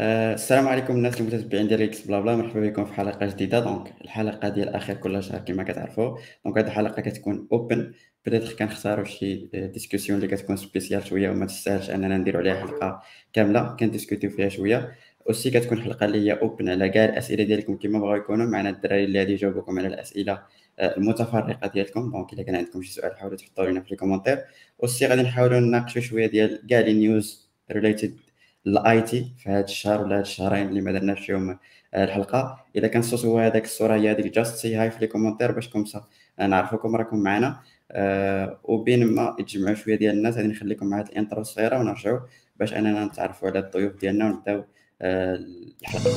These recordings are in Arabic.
آه، السلام عليكم الناس المتتبعين ديال Geeks BlaBla مرحبا بكم في حلقة جديدة. donc الحلقة ديال آخر كل شهر كما كتعرفوا. donc هذه الحلقة كتكون open بدات كنختاروا شي discussion اللي كتكون spéciale شوية وما تستاهلش أننا نديروا عليها حلقة كاملة. كنديسكوتيو فيها شوية. aussi كتكون حلقة اللي هي open على كاع الأسئلة ديالكم كما بغاو يكونوا معنا الدراري اللي غادي يجاوبوكم على الأسئلة آه، المتفرقة ديالكم. donc إلا كان عندكم شي سؤال حاولوا تحطوا لنا في ال commentaire aussi غادي نحاولوا نناقشوا شوية ديال كاع les news related ال IT في هذا الشهر ولا هاد الشهرين اللي ما درناش فيهم آه، الحلقة. إذا كان الصوت هو هذاك الصورة هي هذيك just say hi في les commentaires باش comme ça نعرفوكم راكم معنا. أه وبين ما يتجمعوا شوية ديال الناس غادي نخليكم مع هاد ال intro الصغيرة ونرجعوا باش أننا نتعرفوا على الضيوف ديالنا ونبداو أه الحلقة.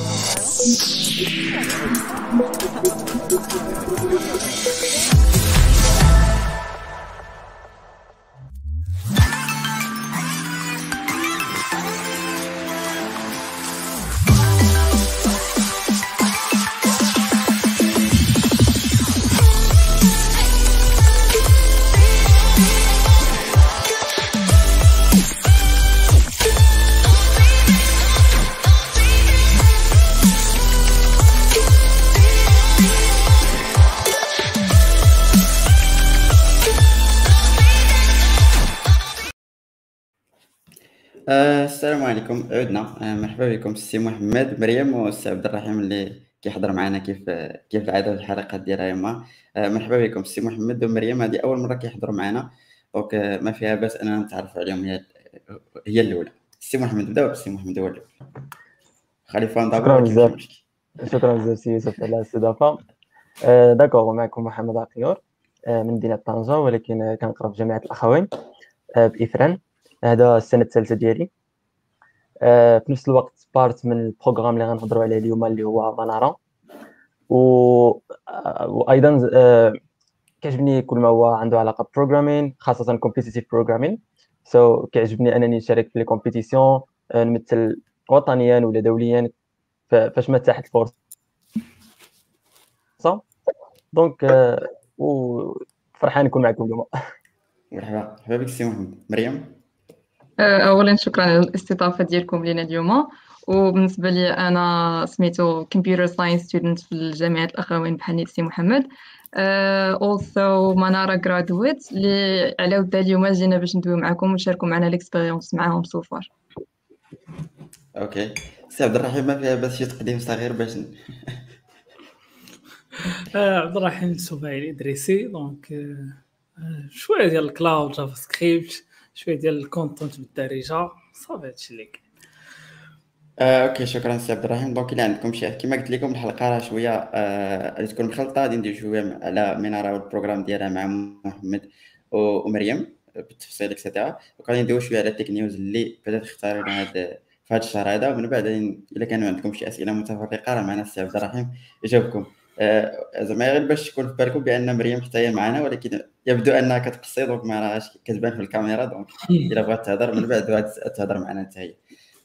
عليكم. عدنا. آه مرحبا بكم السي محمد مريم والسي عبد الرحيم اللي كيحضر معنا كيف كيف العادة في الحلقات ديالها يما آه مرحبا بكم السي محمد ومريم. هذه أول مرة كيحضروا معنا. donc آه ما فيها باس أننا نتعرف عليهم. هي هي الأولى. السي محمد بداو بالسي محمد هو الأول. خليفة شكرا بزاف. شكرا بزاف سي يوسف على الاستضافة. d'accord معكم محمد عقيور من مدينة طنجة ولكن كنقرأ في جامعة الأخوين بإفران. هذا السنة الثالثة ديالي. في نفس الوقت part من ال program اللي غنهضروا عليه اليوم اللي هو منارا و... آه وأيضا آه كيعجبني كل ما هو عنده علاقة programming خاصة competitive programming so so, كيعجبني أنني نشارك في les compétitions آه نمثل وطنيا ولا دوليا فاش ما تاحت الفرصه donc آه وفرحان نكون معكم اليوم. مرحبا. مرحبا بك سي محمد مريم؟ اولا شكرا على الاستضافة ديالكم لينا اليوم. وبالنسبة لي أنا سميتو computer science student في جامعه الأخوين بحال سي محمد. also منارا graduate اللي على ود اليوم جينا باش ندويو معكم ونشاركوا معنا l'expérience معاهم so far okay سي عبد الرحيم ما فيها بس شي تقديم صغير باش عبد الرحيم السباعي الادريسي donc شوية ديال ال cloud JavaScript شوية ديال ال content بالدارجة. صافي هادشي اللي كاين. آه، okay شكرا سي عبد الرحيم. donc إلا عندكم شي كما قلت لكم الحلقة راه شوية آه غادي تكون مخلطة غادي ندير شوية على منارة وال program ديالها مع محمد ومريم بالتفصيل et cetera وغادي ندويو شوية على ال tech news اللي بدأت اختارنا هاد في هذا الشهر هذا. ومن بعد إلا كانوا عندكم شي أسئلة متفرقة راه معنا السي عبد الرحيم. يجاوبكم زعما غير باش تكون في بالكم بأن مريم حتى هي معنا ولكن يبدو أنها كتقصي donc ما راهاش كتبان في الكاميرا donc إلا بغات تهضر من بعد تهضر معنا حتى هي.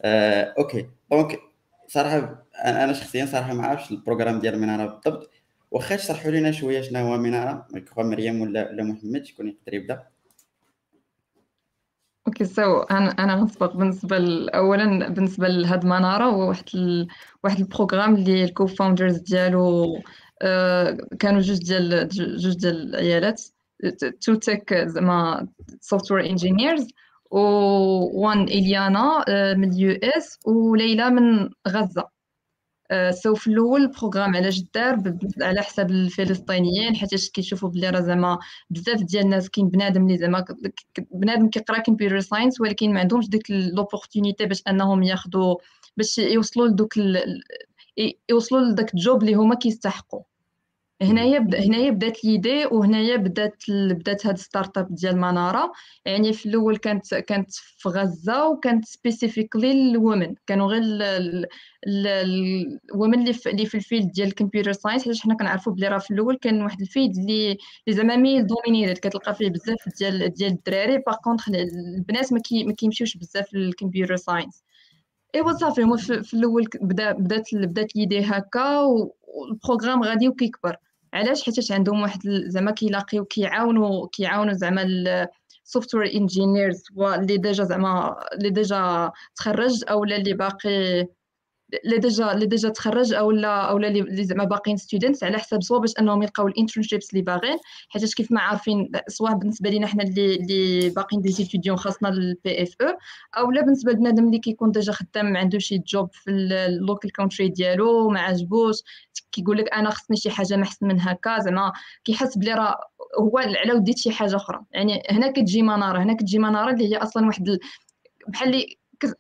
آه، okay. donc صراحة أنا شخصيا صراحة ما عرفتش ال program ديال منارة بالضبط. واخا تشرحوا لنا شوية شنو هو منارة مريم ولا ولا محمد شكون يقدر يبدأ؟ okay so أنا أنا غنسبق بالنسبة اولا بالنسبة لهاد منارة هو واحد ال... واحد ال program اللي ال co-founders ديالو آه كانوا جوج ديال جوج ديال العيالات. two tech زعما software engineers one إليانا آه، من ال US وليلى من غزة. so في الأول ال program على جدار على حساب الفلسطينيين حيت كيشوفوا بلي راه زعما بزاف ديال الناس كاين بنادم اللي زعما بنادم كيقرا computer science ولكن ما عندهمش ديك l'opportunité باش أنهم ياخذوا باش يوصلوا لدوك يوصلوا لداك ال job اللي هما كيستحقوا. هنايا بدا هنايا بدات l'idée وهنايا بدات بدات هاد startup ديال منارة. يعني في الأول كانت كانت في غزة وكانت specifically لل women كانوا غير ال women اللي في اللي في ال field ديال ال computer science حيت حنا كنعرفوا بلي راه في الأول كان واحد ال field اللي زعما male dominated كتلقى فيه بزاف ديال ديال الدراري. par contre البنات ما كي ما كيمشيوش بزاف لل computer science ايوا صافي. هما في الأول بدا بدات بدات ليدي هكا وال programme غادي وكيكبر. علاش؟ حيت عندهم واحد زعما كيلاقيو كيعاونوا كيعاونوا زعما ال software engineers اللي déjà زعما اللي ديجا تخرج أو اللي باقي اللي déjà اللي déjà تخرج أو لا أو اللي زعما باقيين students على حساب soit باش أنهم يلقاو ال internships اللي باغين حيت كيف ما عارفين سواء بالنسبة لينا حنا اللي اللي باقيين des étudiants خاصنا ال PFE أو لا بالنسبة لبنادم اللي كيكون déjà خدام عنده شي job في ال local country ديالو ما عجبوش كيقول لك أنا خصني شي حاجة ما من هكا زعما كيحس بلي راه هو على وديت شي حاجة أخرى. يعني هنا كتجي منارة هنا كتجي منارة اللي هي أصلا واحد بحال اللي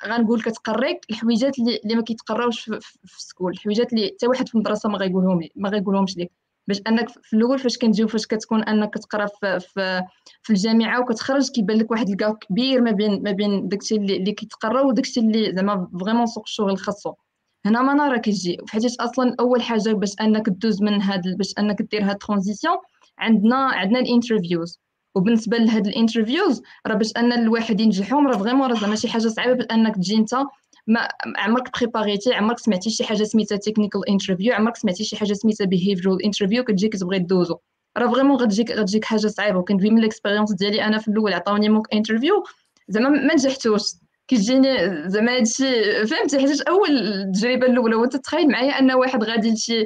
غنقول كتقري الحويجات اللي, ما كيتقراوش في, في ال school. الحويجات اللي حتى واحد في المدرسة ما غيقولهم ما غيقولهمش لك باش أنك في الأول فاش كنجي وفاش كتكون أنك كتقرا في, في, في الجامعة وكتخرج كيبان لك واحد ال gap كبير ما بين ما بين داكشي اللي, اللي كيتقرا وداكشي اللي زعما vraiment سوق الشغل خاصو هنا منارة كتجي. حيت أصلا أول حاجة باش أنك دوز من هاد باش أنك دير هاد transition عندنا عندنا ال interviews وبالنسبة لهاد ال interviews راه باش أن الواحد ينجحهم راه vraiment راه زعما شي حاجة صعيبة بأنك تجي أنت ما عمرك بريباريتي عمرك سمعتي شي حاجة سميتها technical interview عمرك سمعتي شي حاجة سميتها behavioral interview كتجيك تبغي دوزو راه vraiment غتجيك غتجيك حاجة صعيبة. وكندوي من ال expérience ديالي أنا في الأول عطاوني mock interview زعما ما نجحتوش. كيجيني زعما هادشي فهمتي؟ حيت أول التجربه الأولى وأنت تخيل معايا أن واحد غادي لشي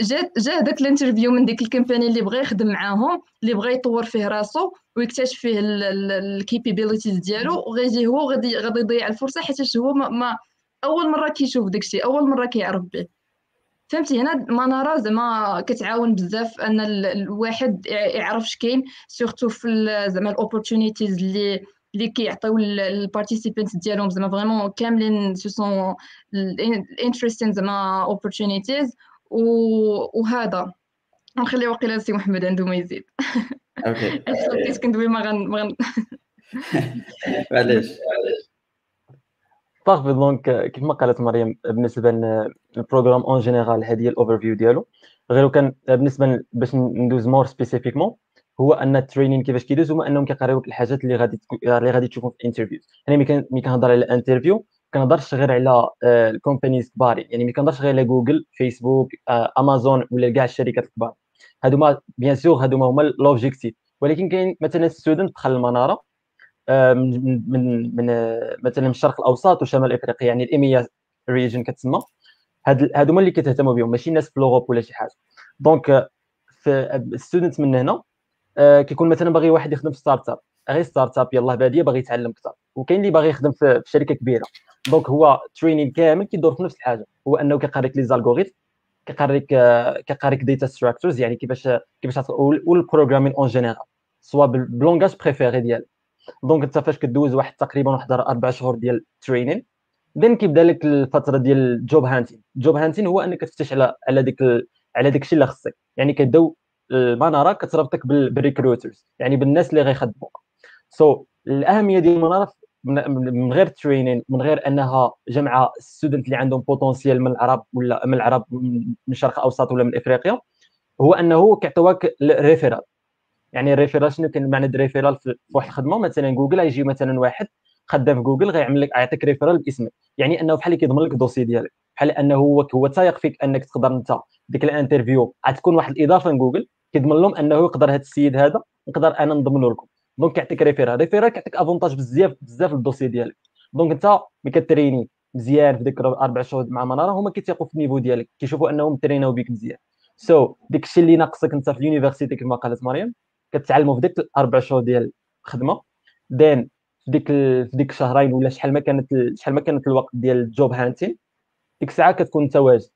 جا جا هذاك ال interview من ديك ال company اللي بغى يخدم معاهم اللي بغى يطور فيه راسو ويكتشف فيه ال capabilities ديالو وغيجي هو غادي غادي يضيع الفرصة حيت هو ما, ما أول مرة كيشوف داكشي أول مرة كيعرف به. فهمتي؟ هنا منارة زعما كتعاون بزاف أن الواحد يعرف شكاين surtout في زعما ال opportunities اللي اللي كيعطيو ال participants ديالهم زعما vraiment كاملين ce sont interesting زعما opportunities وهذا. نخلي وقيله سي محمد عنده ما يزيد. okay. بديت كندوي ما غن ما غن. معليش. صافي donc كيف قالت مريم بالنسبة لل programme en général هذه هي ال overview ديالو. غير كان بالنسبة باش ندوز more spécifiquement هو أن ال training كيفاش كيدوز هما أنهم كيقريوك الحاجات اللي غادي اللي غادي تشوفهم في ال interview أنا ملي كنهضر على ال interview كنهضرش غير على ال companies كبار. يعني ما كنهضرش غير على جوجل فيسبوك امازون ولا كاع الشركات الكبار. هادو ما bien sûr هادو ما هما l'objectif ولكن كاين مثلا student دخل المنارة من من من مثلا من الشرق الأوسط وشمال إفريقيا يعني ال MENA region كتسمى. هاد هادو هما اللي كتهتموا بهم ماشي الناس في l'Europe ولا شي حاجة. donc في ال student من هنا كيكون مثلا باغي واحد يخدم في startup غير startup يلاه بادية باغي يتعلم أكثر وكاين اللي باغي يخدم في شركة كبيرة. donc هو training كامل كيدور في نفس الحاجة. هو أنه كيقريك les algorithmes كيقريك كيقريك data structures يعني كيفاش كيفاش وال programming en général soit ب langage préféré ديالك donc أنت فاش كدوز واحد تقريبا واحد أربع شهور ديال training then كيبدا لك الفترة ديال ال job hunting ال job hunting هو أنك تفتش على على ديك على داك الشيء اللي خصك. يعني كدو المنارة كتربطك بال recruiters يعني بالناس اللي غيخدموك. so, الأهمية ديال المنارة من غير training من غير أنها جمع students اللي عندهم potentiel من العرب ولا من العرب من الشرق الاوسط ولا من إفريقيا هو أنه كيعطيوك referral يعني ال referral شنو كان معنى ال referral في واحد الخدمة؟ مثلا جوجل غيجي مثلا واحد خدام في جوجل غيعمل لك يعطيك referral باسمك. يعني أنه بحال كيضمن لك ال dossier ديالك بحال أنه هو هو تايق فيك أنك تقدر أنت ديك الانترفيو غتكون واحد الإضافة لجوجل كيضمن لهم أنه يقدر هذا السيد هذا نقدر أنا نضمنه لكم. donc كيعطيك referral referral كيعطيك avantage بزاف بزاف لل dossier ديالك. donc انت ملي كتريني مزيان في ديك أربع شهور مع مناره هما كيتيقوا في ال niveau ديالك كيشوفوا انهم تريناو بك مزيان. so, ديك الشيء اللي ناقصك انت في ال university كما قالت مريم كتعلموا في ديك الاربع شهور ديال الخدمة. then في ديك في ديك الشهرين ولا شحال ما كانت شحال ما كانت الوقت ديال ال job hunting ديك الساعة كتكون انت واجد.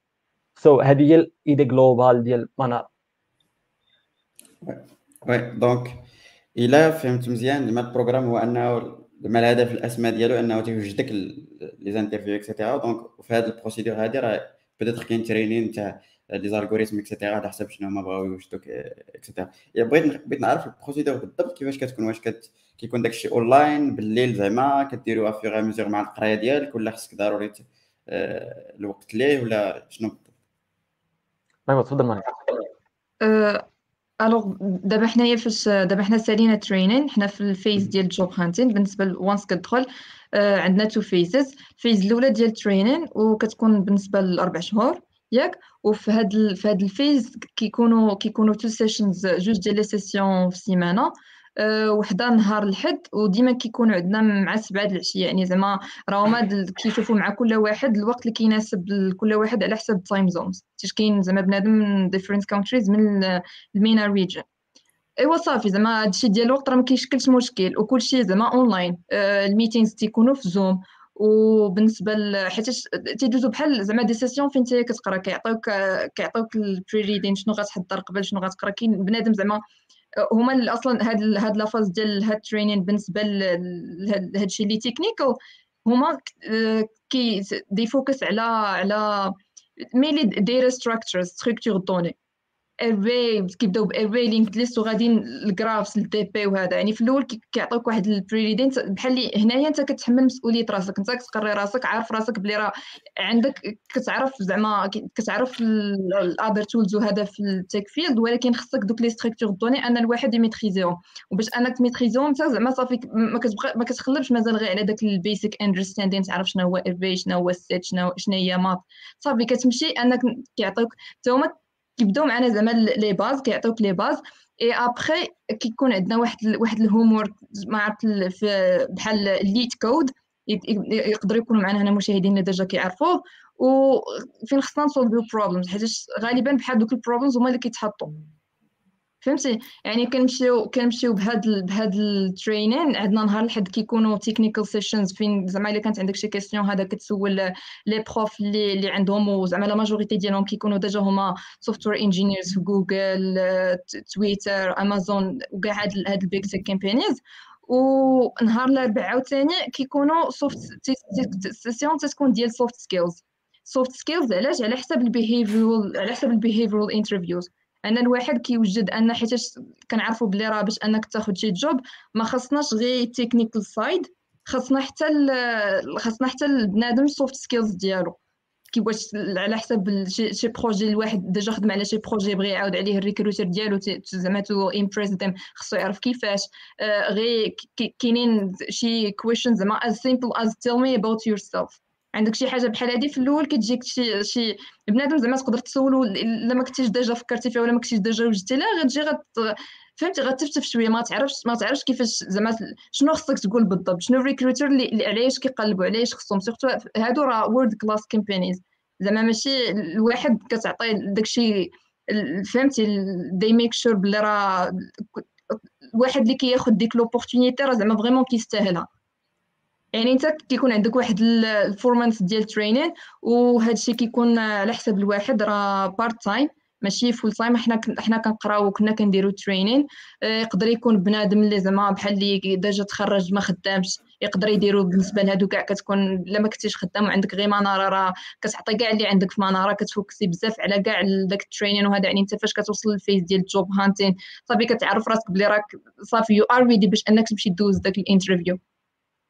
so, هذه هي ال idée globale ديال مناره oui donc إلا فهمت مزيان زعما ال programme هو أنه زعما الهدف الاسمى ديالو أنه تيوجدك les interviews et cetera donc في هذه ال procédure هذه راه peut-être كاين training تاع les algorithmes et cetera على حسب شنو هما بغاو يوجدوك et cetera بغيت بغيت نعرف ال procédure بالضبط كيفاش كتكون واش كت كيكون داكشي اونلاين بالليل زعما كديروها في mesure مع القراية ديالك ولا خصك ضروري الوقت ليه ولا شنو بالضبط؟ ايوا تفضل مريم alors دابا حنايا فاش دابا حنا سالينا training حنا في ال phase ديال job hunting بالنسبة once كتدخل عندنا two phases ال phase الأولى ديال training وكتكون بالنسبة لأربع شهور ياك؟ وفي هاد في هاد ال phase كيكونوا كيكونوا two sessions جوج ديال les sessions في السيمانه وحدة نهار الحد وديما كيكونوا عندنا مع سبعة العشية. يعني زعما راه هما كيشوفوا مع كل واحد الوقت اللي كيناسب لكل واحد على حسب ال time zones حيت كاين زعما بنادم من different countries من ال MENA region إيوا صافي زعما هادشي ديال الوقت راه ما كيشكلش مشكل. وكلشي زعما اونلاين أه ال meetings تيكونوا في Zoom وبالنسبة حيت تيدوزو بحال زعما des sessions فين انت كتقرا كيعطيوك كيعطيوك ال pre-reading شنو غتحضر قبل شنو غتقرا. كاين بنادم زعما هما أصلا هاد هاد la phase ديال هاد training بالنسبة لهاد الشيء اللي technical هما كي focus على على les data structures structures de données array كيبداو ب array linked list وغاديين ل graphs ل DP وهذا. يعني في الأول كيعطيوك واحد ال pre-reading بحال اللي هنايا أنت كتحمل مسؤولية راسك. أنت كتقري راسك عارف راسك بلي راه عندك كتعرف زعما كتعرف ال other tools وهذا في ال tech field ولكن خصك دوك les structures de données أن الواحد ي maîtriser يهم وباش أنك ت maîtriser يهم أنت زعما صافي ما كتخلبش مازال غير على داك ال basic understanding تعرف شنو هو array شنو هو شنو شنو هي مات صافي كتمشي أنك كيعطيوك حتى هما كيبداو معنا زعما les bases كيعطيوك les bases. اي ابخي كيكون عندنا واحد واحد ال homework ما عرفت بحال ال LeetCode يقدروا يكونوا معنا هنا مشاهدين اللي déjà كيعرفوه. وفين خصنا ن solve يو problems حيت غالبا بحال دوك ال problems هما اللي كيتحطوا فهمتي؟ يعني كنمشيو كنمشيو بهاد ال... بهاد ال training عندنا نهار الحد كيكونوا technical sessions فين زعما إلا كانت عندك شي question هذا كتسول les profs اللي اللي عندهم وزعما la majorité ديالهم كيكونوا déjà هما software engineers في Google Twitter Amazon وكاع هاد هاد ال big tech companies ونهار الأربعاء عاوتاني كيكونوا soft session تكون ديال soft skills soft skills علاش؟ على حسب ال behavioral على حسب ال behavioral interviews أن الواحد كيوجد أن حيت كنعرفوا بلي راه باش أنك تاخذ شي job ما خصناش غير technical side خصنا حتى خصنا حتى البنادم soft skills ديالو. كي واش على حسب شي projet الواحد déjà خدم على شي projet بغى يعاود عليه ال recruiter ديالو زعما to impress them خصو يعرف كيفاش. غير كاينين شي questions زعما as simple as tell me about yourself. عندك شي حاجة بحال هذه في الأول كتجيك شي شي بنادم زعما تقدر تسولو إلا ما كنتيش déjà فكرتي فيها ولا ما كنتيش déjà وجدتي لها غتجي غت فهمتي؟ غتفتف شوية ما تعرفش ما تعرفش كيفاش زعما شنو خصك تقول بالضبط شنو ال recruiter اللي علاش كيقلبوا علاش خصهم surtout هادو راه world class companies زعما ماشي الواحد كتعطي داكشي فهمتي؟ they make sure بلي راه الواحد اللي كياخذ ديك l'opportunité راه زعما vraiment كيستاهلها. يعني انت كيكون عندك واحد ال performance ديال training وهذا الشيء كيكون على حساب الواحد راه part time ماشي full time حنا حنا كنقراو وكنا كنديرو training آه، يقدر يكون بنادم اللي زعما بحال اللي déjà تخرج ما خدامش يقدر يديرو بالنسبة لهادو كاع كتكون إلا ما كنتيش خدام وعندك غير منارة راه كتعطي كاع اللي عندك في منارة كت focus ي بزاف على كاع داك ال training وهذا يعني انت فاش كتوصل لل phase ديال ال job hunting صافي كتعرف راسك بلي راك صافي you are ready باش أنك تمشي دوز داك ال interview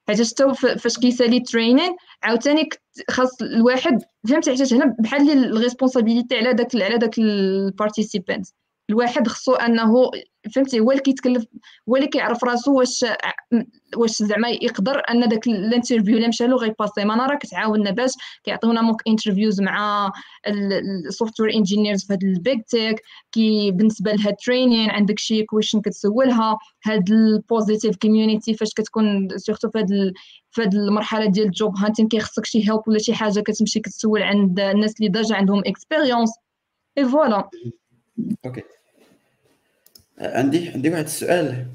حيت حتى فاش كيسالي training عاوتاني خاص الواحد فهمتي حيت هنا بحال ال responsibility على داك على داك ال participant الواحد خصو أنه فهمتي هو اللي كيتكلف هو اللي كيعرف راسو واش واش زعما يقدر أن داك ال interview اللي مشى له غي passer ما راه كتعاوننا باش كيعطيونا mock interviews مع ال software engineers في هاد ال big tech كي بالنسبة لها training عندك شي question كتسولها هاد ال positive community فاش كتكون surtout في هاد في هاد المرحلة ديال ال job hunting كيخصك شي help ولا شي حاجة كتمشي كتسول عند الناس اللي déjà عندهم expérience et voilà okay عندي عندي واحد السؤال.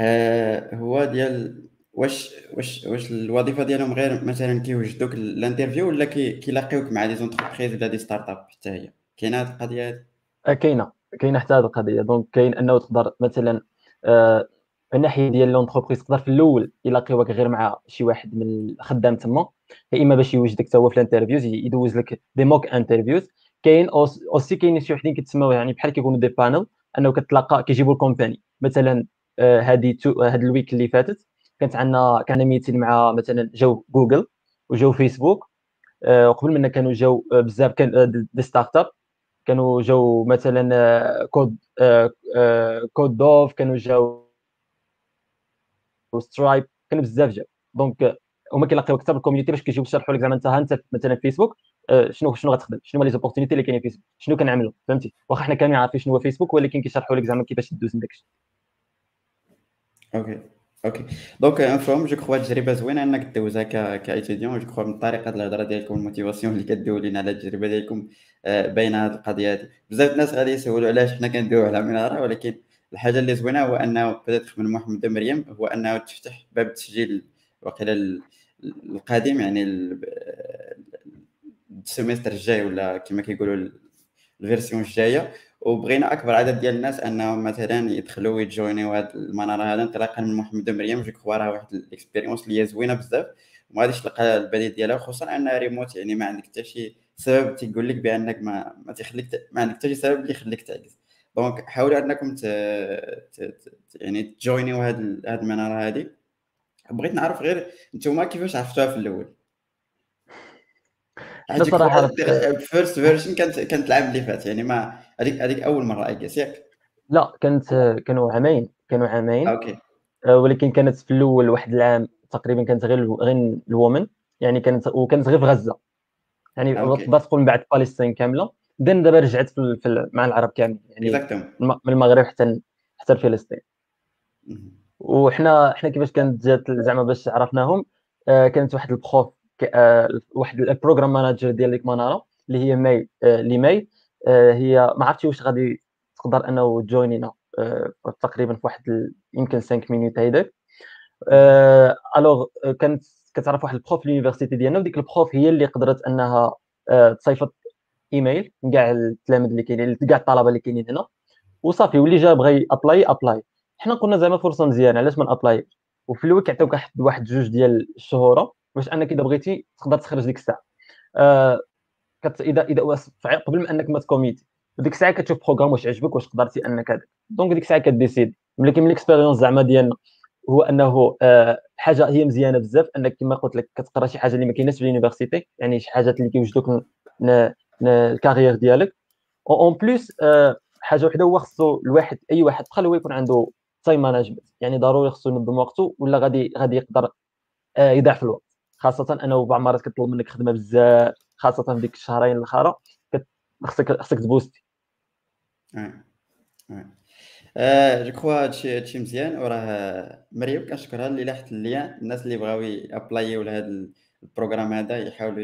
آه هو ديال واش واش واش الوظيفة ديالهم غير مثلا كيوجدوك ال interview ولا كيلاقيوك مع des entreprises ولا des startups حتى هي؟ كاينة هذه القضية هذه آه، كاينة كاينة حتى هذه القضية. donc كاين أنه تقدر مثلا آه الناحيه ديال l'entreprise تقدر في الأول يلاقيوك غير مع شي واحد من الخدام تما. يا إما باش يوجدك حتى هو في ال interviews يدوز لك des mock interviews. كاين aussi كاين شي وحدين كيتسموا يعني بحال كيكونوا des panels. أنه كتلاقى كيجيبوا ال company. مثلا هذه آه هذا ال week اللي فاتت كانت عندنا كان meeting مع مثلا جاو جوجل وجاو فيسبوك. آه وقبل منا كانوا جاو آه، بزاف كان des startups. كانوا جاو مثلا code code dof كانوا جاو Stripe كانوا بزاف جاو donc هما كيلاقيو أكثر بال community باش كيجيو يشرحوا لك زعما أنت أنت مثلا فيسبوك. شنو شنو غتخدم شنو les opportunités اللي كاينين في فيسبوك شنو كنعملوا فهمتي واخا حنا كاملين عارفين شنو هو فيسبوك ولكن كيشرحوا لك زعما كيفاش دوز من داكشي okay okay دونك انفهم جو كخوا تجربه زوينه انك دوزها ك كايتيديون جو كخوا من طريقه الهضره ديالكم الموتيفاسيون اللي كدويو لينا على التجربه ديالكم آه، باينه هذه القضية هذه بزاف الناس غادي يسولوا علاش حنا كندويو على مناره ولكن الحاجة اللي زوينه هو انه بدات من محمد مريم هو انه تفتح باب التسجيل وقيلا القادم يعني السيمستر الجاي ولا كما كيقولوا الفيرسيون الجاية. وبغينا أكبر عدد ديال الناس أنهم مثلا يدخلوا ويجوينيو هذا المنارة. هذا انطلاقا من محمد مريم. جو كخوا راه واحد الاكسبيريونس اللي هي زوينة بزاف. وما غاديش تلقى البديل ديالها خصوصا انها ريموت يعني ما عندك حتى شي سبب تيقول لك بأنك ما ما تخليك ما عندك حتى شي سبب اللي يخليك تعكز donc حاولوا أنكم ت... ت... ت... يعني تجوينيو هاد هاد المنارة هذه بغيت نعرف غير نتوما كيفاش عرفتوها في الأول؟ بصراحة ال first version كانت كانت العام اللي فات يعني ما هذيك هذيك أول مرة I guess ياك؟ لا كانت كانوا عامين كانوا عامين. okay. آه، ولكن كانت في الأول واحد العام تقريبا كانت غير غير ال women يعني كانت وكانت غير في غزة. يعني تقدر تقول من بعد فلسطين كاملة. بعدين دابا رجعت في, في مع العرب كامل يعني من المغرب حتى حتى لفلسطين وحنا حنا كيفاش كانت جات زعما باش عرفناهم؟ آه كانت واحد ال prof آه واحد ال program manager ديال ديك مانارا اللي هي ماي آه اللي ماي آه هي ما عرفتش واش غادي تقدر انه تجوينينا آه تقريبا في واحد يمكن 5 minutes هيداك. alors آه، كانت كتعرف واحد ال prof l'université ديالنا وديك ال prof هي اللي قدرت انها تصيفط ايميل كاع التلاميذ اللي كاينين كاع الطلبة اللي كاينين هنا. وصافي واللي جا بغى apply apply حنا قلنا زعما فرصة مزيانة علاش ما apply وفي الأول كيعطيوك واحد واحد جوج ديال الشهورة. باش انك اذا بغيتي تقدر تخرج ديك الساعة. آه كت اذا اذا قبل ما انك ما تكوميتي وديك الساعة كتشوف program واش عجبك واش قدرتي انك donc ديك الساعة ك décide. ولكن من ال expérience زعما ديالنا هو انه آه حاجة هي مزيانة بزاف انك كما قلت لك كتقرا شي حاجة اللي ما كايناش في ال université يعني شي حاجات اللي كيوجدوك ال carrière ديالك. en plus آه حاجة وحدة هو خصو الواحد أي واحد بخل هو يكون عنده time management يعني ضروري خصو ينظم وقته ولا غادي غادي يقدر آه يضيع في الوقت. خاصة أنه بعض المرات كطلب منك خدمة بزاف خاصة في ديك الشهرين الأخرى خصك خصك تبوستي. آه je crois هادشي هادشي مزيان وراه مريم كنشكرها اللي لاحت اللين الناس اللي بغاو يأبلايو لهذا ال program هذا يحاولوا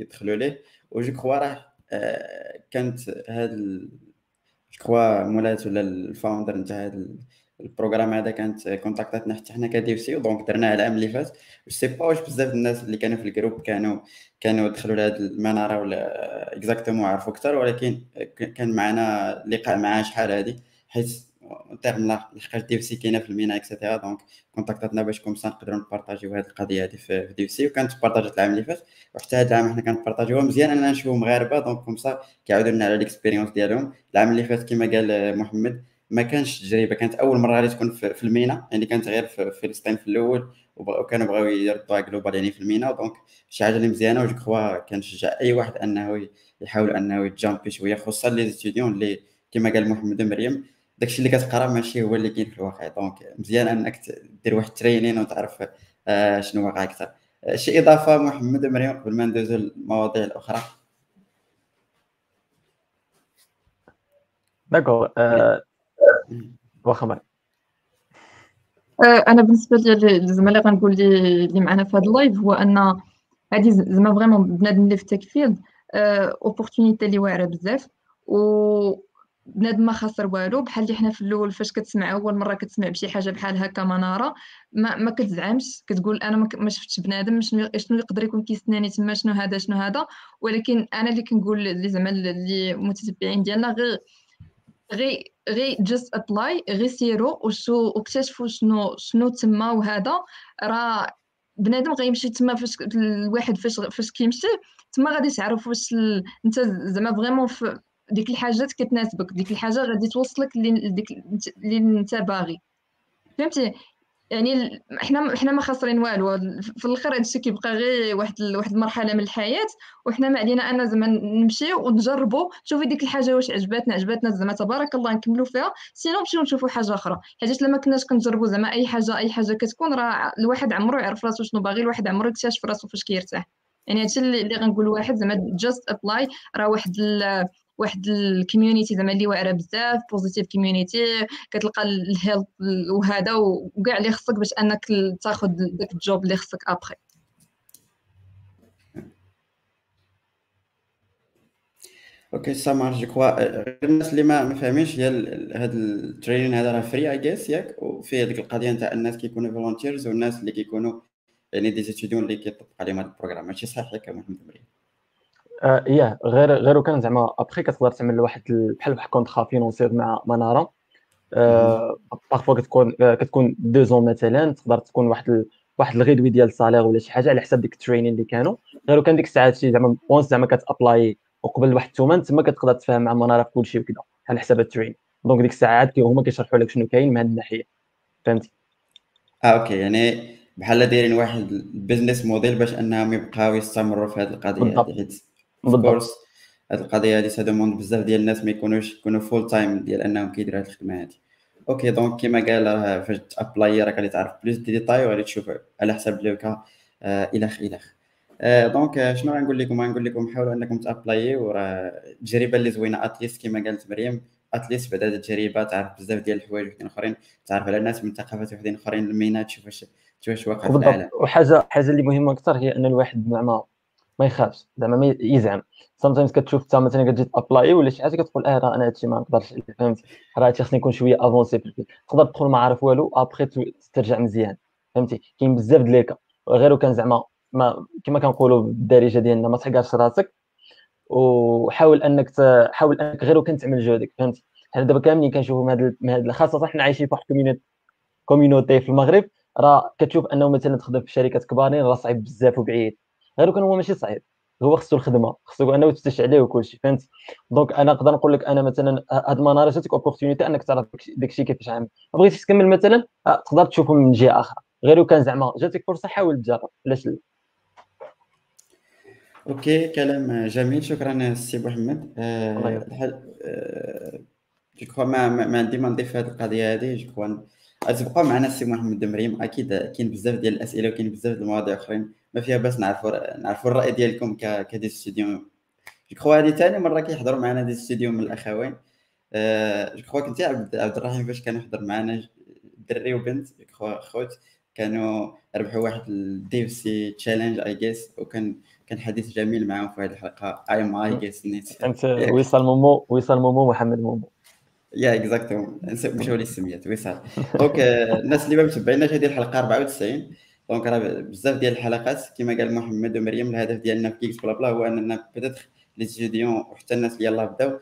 يدخلوا ليه. و je crois راه آه كانت هاد je crois مولات ولا ال founder نتاع هاد ال program هذا كانت كونتاكتاتنا حتى حنا ك DevC donc درناه العام اللي فات. sais pas واش بزاف الناس اللي كانوا في ال group كانوا كانوا دخلوا لهاد المنارة ولا exactement عرفوا أكثر ولكن كان معنا لقاء معاه شحال هادي حيت تيرم لحقاش DevC كاينة في ال MENA et cetera donc كونتاكتاتنا باش comme ça نقدروا نبارطاجيو هذه القضية هذه في DevC وكانت بارطاجات العام اللي فات. وحتى هذا العام حنا كنبارطاجيوها مزيان أننا نشوفوا مغاربة donc comme ça كيعاودوا لنا على l'expérience ديالهم. العام اللي فات كما قال محمد ما كانش تجربة كانت أول مرة غادي تكون في ال MENA يعني كانت غير في فلسطين في الأول وكانوا بغاو يردوها global يعني في ال MENA donc شي حاجة اللي مزيانة و je crois كنشجع أي واحد أنه يحاول أنه يتجامبي شوية خصوصا les étudiants اللي كما قال محمد مريم داكشي اللي كتقرا ماشي هو اللي كاين في الواقع. donc مزيان أنك دير واحد ال training وتعرف آه شنو واقع أكثر. آه شي إضافة محمد مريم قبل ما ندوزو للمواضيع الأخرى؟ d'accord واخا آه، أنا بالنسبة لي زعما اللي غنقول لي اللي معنا في هذا ال live هو أن هذه زعما vraiment بنادم اللي في التكفير opportunity اللي واعرة بزاف و بنادم ما خسر والو بحال اللي حنا في الأول فاش كتسمع أول مرة كتسمع بشي حاجة بحال هكا مناره ما, ما كتزعمش كتقول أنا ما شفتش بنادم شنو شنو يقدر يكون كيستناني تما شنو هذا شنو هذا ولكن أنا اللي كنقول اللي زعما اللي متتبعين ديالنا غير غير غير just apply غير سيرو وشو واكتشفوا شنو شنو تما وهذا راه بنادم غيمشي تما فاش الواحد فاش فاش كيمشي تما غادي تعرف واش انت زعما vraiment ديك الحاجات كتناسبك ديك الحاجة غادي توصلك لديك اللي انت باغي فهمتي يعني حنا حنا ما خاسرين والو. في الآخر هادشي كيبقى غير واحد واحد المرحلة من الحياة وحنا ما علينا أن زعما نمشيو ونجربوا شوفي ديك الحاجة واش عجباتنا عجباتنا زعما تبارك الله نكملوا فيها. sinon نمشيو نشوفوا حاجة أخرى. حيت لما كناش كنجربوا زعما أي حاجة أي حاجة كتكون راه الواحد عمرو يعرف راسو شنو باغي الواحد عمرو يكتشف راسو فاش كيرتاح. يعني هادشي اللي غنقول واحد زعما just apply راه واحد واحد ال community زعما اللي واعرة بزاف positive community كتلقى ال help وهذا وكاع اللي خصك باش أنك تاخذ داك ال job اللي خصك ابخي okay ça marche je crois الناس اللي ما فاهمينش هي هاد ال training هذا راه free I guess ياك؟ وفيه هذيك القضية نتاع الناس كيكونوا volunteers والناس اللي كيكونوا يعني des étudiants اللي كيطبق عليهم هذا ال program ماشي صحيح ياك محمد مريم yeah غير غير كان زعما ابخي كتقدر تعمل واحد بحال واحد contrat financier مع مناره آه parfois كتكون آه كتكون deux ans مثلا تقدر تكون واحد. واحد الغيدوي ديال ال salaire ولا شي حاجة على حساب ديك ال training اللي كانوا. غير كان ديك الساعات شي زعما once زعما كت apply وقبل واحد الثمن تما كتقدر تفهم مع مناره في كلشي وكذا على حساب ال training donc ديك الساعات هما كيشرحوا لك شنو كاين من هذه الناحية. فهمتي؟ آه okay. يعني بحال دايرين واحد ال business model باش أنهم يبقاو يستمروا في هذه القضية حيت بالضبط. هذه القضية هذه ça demande بزاف ديال الناس ما يكونوش يكونوا full time ديال أنهم كيديروا هذه الخدمة هذه okay donc كيما قال فاش ت apply راك غادي تعرف plus de détails وغادي تشوف على حساب le cas آه الخ الخ آه donc آه، شنو غنقول لكم؟ غنقول لكم حاولوا أنكم ت apply يو وراه التجربة اللي زوينة. at least كما قالت مريم at least بعد هذه التجربة تعرف بزاف ديال الحوايج وحدين أخرين تعرف على ناس من ثقافات وحدين أخرين المينا تشوف واش تشوف واش واقع في العالم وحاجة حاجة اللي مهمة أكثر هي أن الواحد زعما ما يخافش. زعما ما يزعم. sometimes كتشوف انت مثلا كتجي ت apply ولا شي حاجة كتقول آه راه أنا هادشي ما نقدرش. فهمتي؟ راه خصني نكون شوية avancé في الفيلم. تقدر تدخل ما عارف والو ابخي ترجع مزيان. فهمتي؟ كاين بزاف د les cas. غير كان زعما ما كما كنقولوا بالدارجة ديالنا ما تحقرش راسك. وحاول أنك حاول أنك غير وكان تعمل جهدك. فهمتي؟ حنا دابا كاملين كنشوفوا هاد خاصة حنا عايشين في واحد community في المغرب. راه كتشوف أنه مثلا تخدم في شركات كبارين راه صعيب بزاف وبعيد. غير كان هو ماشي صعيب. هو خصو الخدمة خصو انه تفتش عليه وكل شيء فهمت؟ donc أنا نقدر نقول لك أنا مثلا هاد المنارة جاتك opportunity أنك تعرف داك الشيء كيفاش عامل. بغيتي تكمل مثلا تقدر تشوفه من جهة آخرى. غير كان زعما جاتك فرصة حاول تجرب. علاش لا؟ okay كلام جميل. شكرا سي محمد أه جو كخوا ما, ما عندي ما نضيف في هذه القضية هذه جو غتبقى معنا السي محمد مريم أكيد كاين بزاف ديال الأسئلة وكاين بزاف ديال المواضيع أخرين ما فيها باس نعرفوا نعرفوا الرأي ديالكم كدي ستوديو. جو كخوا هذه ثاني مرة كيحضروا معنا دي ستوديو من الأخوين. جو كخوا كنتي عبد عبد الرحيم فاش كان يحضر معنا دري وبنت جو كخوا خوت كانوا ربحوا واحد الديف سي تشالنج اي جيس وكان كان حديث جميل معاهم في هذه الحلقة. اي ام اي جيس نيت أنت وصل مومو وصل مومو محمد مومو. يا exactement مشاو لي السميات وصال donc الناس اللي ما متبعيناش هذه الحلقة 94 donc راه بزاف ديال الحلقات كما قال محمد ومريم الهدف ديالنا في Geeks BlaBla هو أننا peut-être les étudiants وحتى الناس اللي يلاه بداو.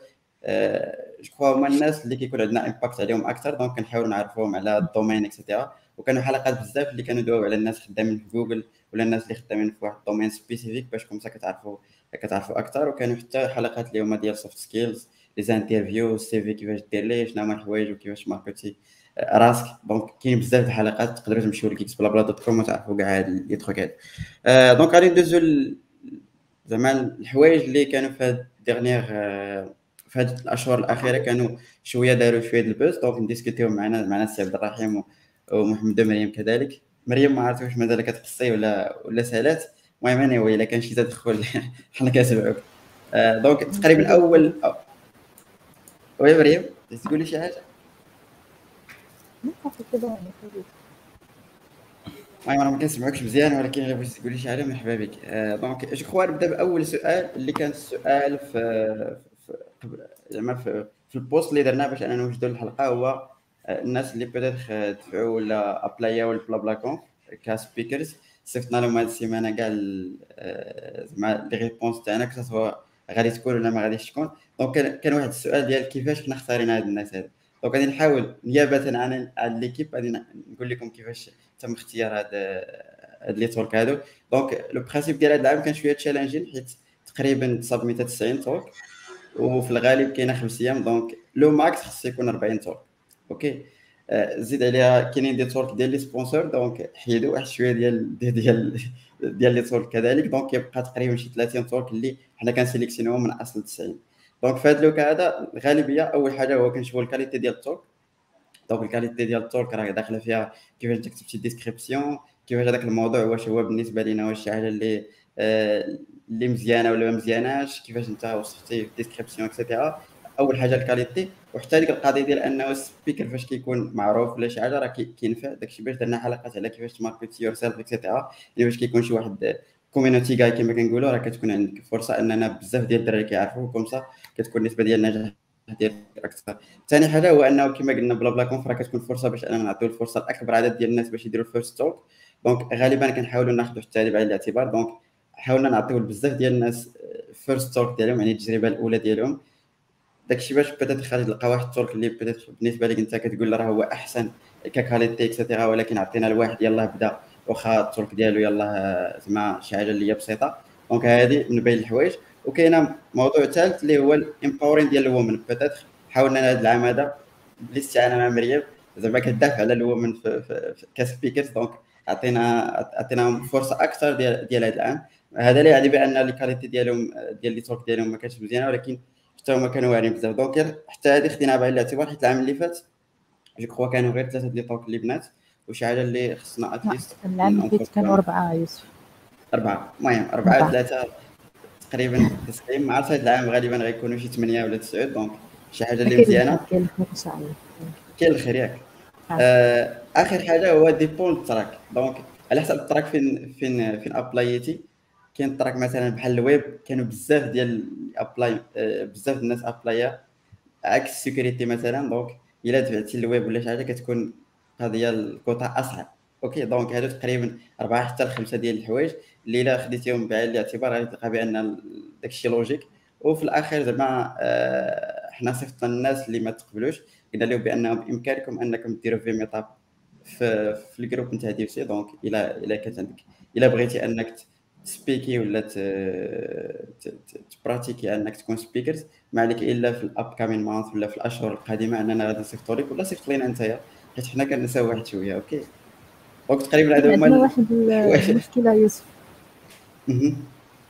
je crois هما الناس اللي كيكون عندنا impact عليهم أكثر. donc كنحاولوا نعرفوهم على ال domaine et cetera وكانوا حلقات بزاف اللي كانوا دواو على الناس خدامين في جوجل ولا الناس اللي خدامين في واحد ال domaine spécifique باش comme ça كتعرفوا كتعرفوا أكثر. وكانوا حتى حلقات اللي هما ديال soft skills les interviews ال CV كيفاش دير ليه شنو هما الحوايج وكيفاش market ي راسك donc كاين بزاف د الحلقات تقدروا تمشيو ل Geeks BlaBla dot com وتعرفوا كاع هاد les trucs هاد donc غادي ندوزو زعما الحوايج اللي كانوا في هاد dernier في هاد الاشهر الاخيره كانوا شوية داروا شوية د ال buzz donc ن discuter يو معنا معنا السي عبد الرحيم ومحمد ومريم كذلك مريم ما عرفت واش مازال كتقصي ولا ولا سالات المهم أنا الا كان شي تدخل حنا كنتبعوك donc تقريبا اول oui مريم تقولي شي حاجة المهم أنا ما كنسمعكش مزيان ولكن الا بغيتي تقولي شي حاجة مرحبا بك donc je crois نبدا باول سؤال اللي كان السؤال في زعما في, في ال post اللي درنا باش اننا نوجدوا الحلقة هو الناس اللي peut-être دفعوا ولا apply او ال BlaBla Conf ك speakers صيفطنا لهم هذه السيمانه كاع زعما les réponses تاعنا que ce soit غادي تكون ولا ما غاديش تكون. donc كان واحد السؤال ديال كيفاش حنا اختارينا هاد الناس هاد. donc غادي نحاول نيابة عن l'équipe غادي نقول لكم كيفاش تم اختيار هاد هاد les talks هادو. donc le principe ديال هاد العام كان شوية challenging حيت تقريبا تصاب 290 talk وفي الغالب كاينة خمس أيام. donc le max خص يكون 40 talk okay؟ زيد عليها كاينين des talks ديال les sponsors. donc حيدوا واحد شوية ديال ديال ديال les talks كذلك. donc يبقى تقريبا شي 30 talk اللي حنا كن sélectionner هم من أصل 90 donc في هذا هذا الغالبيه أول حاجة هو كنشوفوا الكاليتي ديال التولك دونك الكاليتي ديال التولك راه داخلة فيها كيفاش تكتب شي description كيفاش هذاك الموضوع واش هو بالنسبة لينا واش شي حاجة اللي اللي مزيانة ولا ما مزياناش كيفاش انت وصفتي في ال description et cetera أول حاجة ال qualité. وحتى ديك القضية ديال أنه ال speaker فاش كيكون معروف ولا شي حاجة راه كينفع. داكشي باش درنا حلقات على كيفاش ت market ي yourself et cetera اللي باش كيكون شي واحد community جاي كما كنقولوا راه كتكون عندك فرصة أننا بزاف ديال الدراري كيعرفوك. comme ça كتكون النسبة ديال النجاح ديال أكثر. ثاني حاجة هو أنه كما قلنا BlaBla Conf راه كتكون فرصة باش أننا نعطيو الفرصة لأكبر عدد ديال الناس باش يديروا ال first talk donc غالبا كنحاولوا ناخذوا حتى بعين الاعتبار. دونك حاولنا نعطيو بزاف ديال الناس first talk ديالهم يعني التجربة الأولى ديالهم. داكشي باش peut-être خالي تلقى واحد ال talk اللي peut-être بالنسبة لك انت كتقول راه هو أحسن ك qualité et cetera ولكن عطينا لواحد يلاه بدا واخا ال talk ديالو يلاه زعما شي حاجة اللي هي بسيطة. donc هذه من بين الحوايج. وكاين موضوع ثالث اللي هو ال empowering ديال ال women peut-être حاولنا هذا العام هذا بالاستعانة مع مريم. زعما كتدافع على ال women في, في, في ك speakers donc عطينا عطيناهم فرصة أكثر ديال ديال هذا العام. هذا لا يعني بأن ال qualité ديالهم ديال les talks ديالهم ما كانتش مزيانه ولكن حتى هما كانوا واعرين بزاف. donc حتى هذه خديناها بعين الاعتبار حيت العام اللي فات je crois كانوا غير ثلاثة les talks اللي بنات وشي حاجة اللي خصنا at least العام اللي فات كانوا أربعة يوسف. أربعة. المهم أربعة ثلاثة تقريبا تسعين. ما عرفت هذا العام غالبا غيكونوا شي ثمانية ولا تسعه donc شي حاجة اللي مزيانة. كاين الخير إن شاء الله. كاين الخير ياك. آه. آخر حاجة هو dépend track donc على حسب ال track فين فين فين apply يتي. كاين ال track مثلا بحال الويب كانوا بزاف ديال apply آه بزاف الناس apply اوا عكس ال security مثلا. donc إلا تبعتي الويب ولا شي حاجة كتكون قضيه الكوطا أصعب. okay؟ donc هادو تقريبا أربعة حتى لخمسة ديال الحوايج اللي إلا خديتيهم بعين الاعتبار غادي تلقى بأن داكشي logique وفي الأخير زعما آه حنا صيفطنا الناس اللي ما تقبلوش قلنا لهم بانه بامكانكم أنكم ديروا في meetup في, في ال groupe نتاع دي سي donc إلى إلى كانت عندك إلى بغيتي أنك ت speak ي ولا ت pratiquer أنك تكون speakers ما عليك إلا في ال upcoming month ولا في الأشهر القادمة أننا غادي نصيفطوا لك ولا صيفط لينا انت حيت حنا كنساو واحد شوية okay؟ donc تقريبا هذا هما واحد المشكلة يوسف.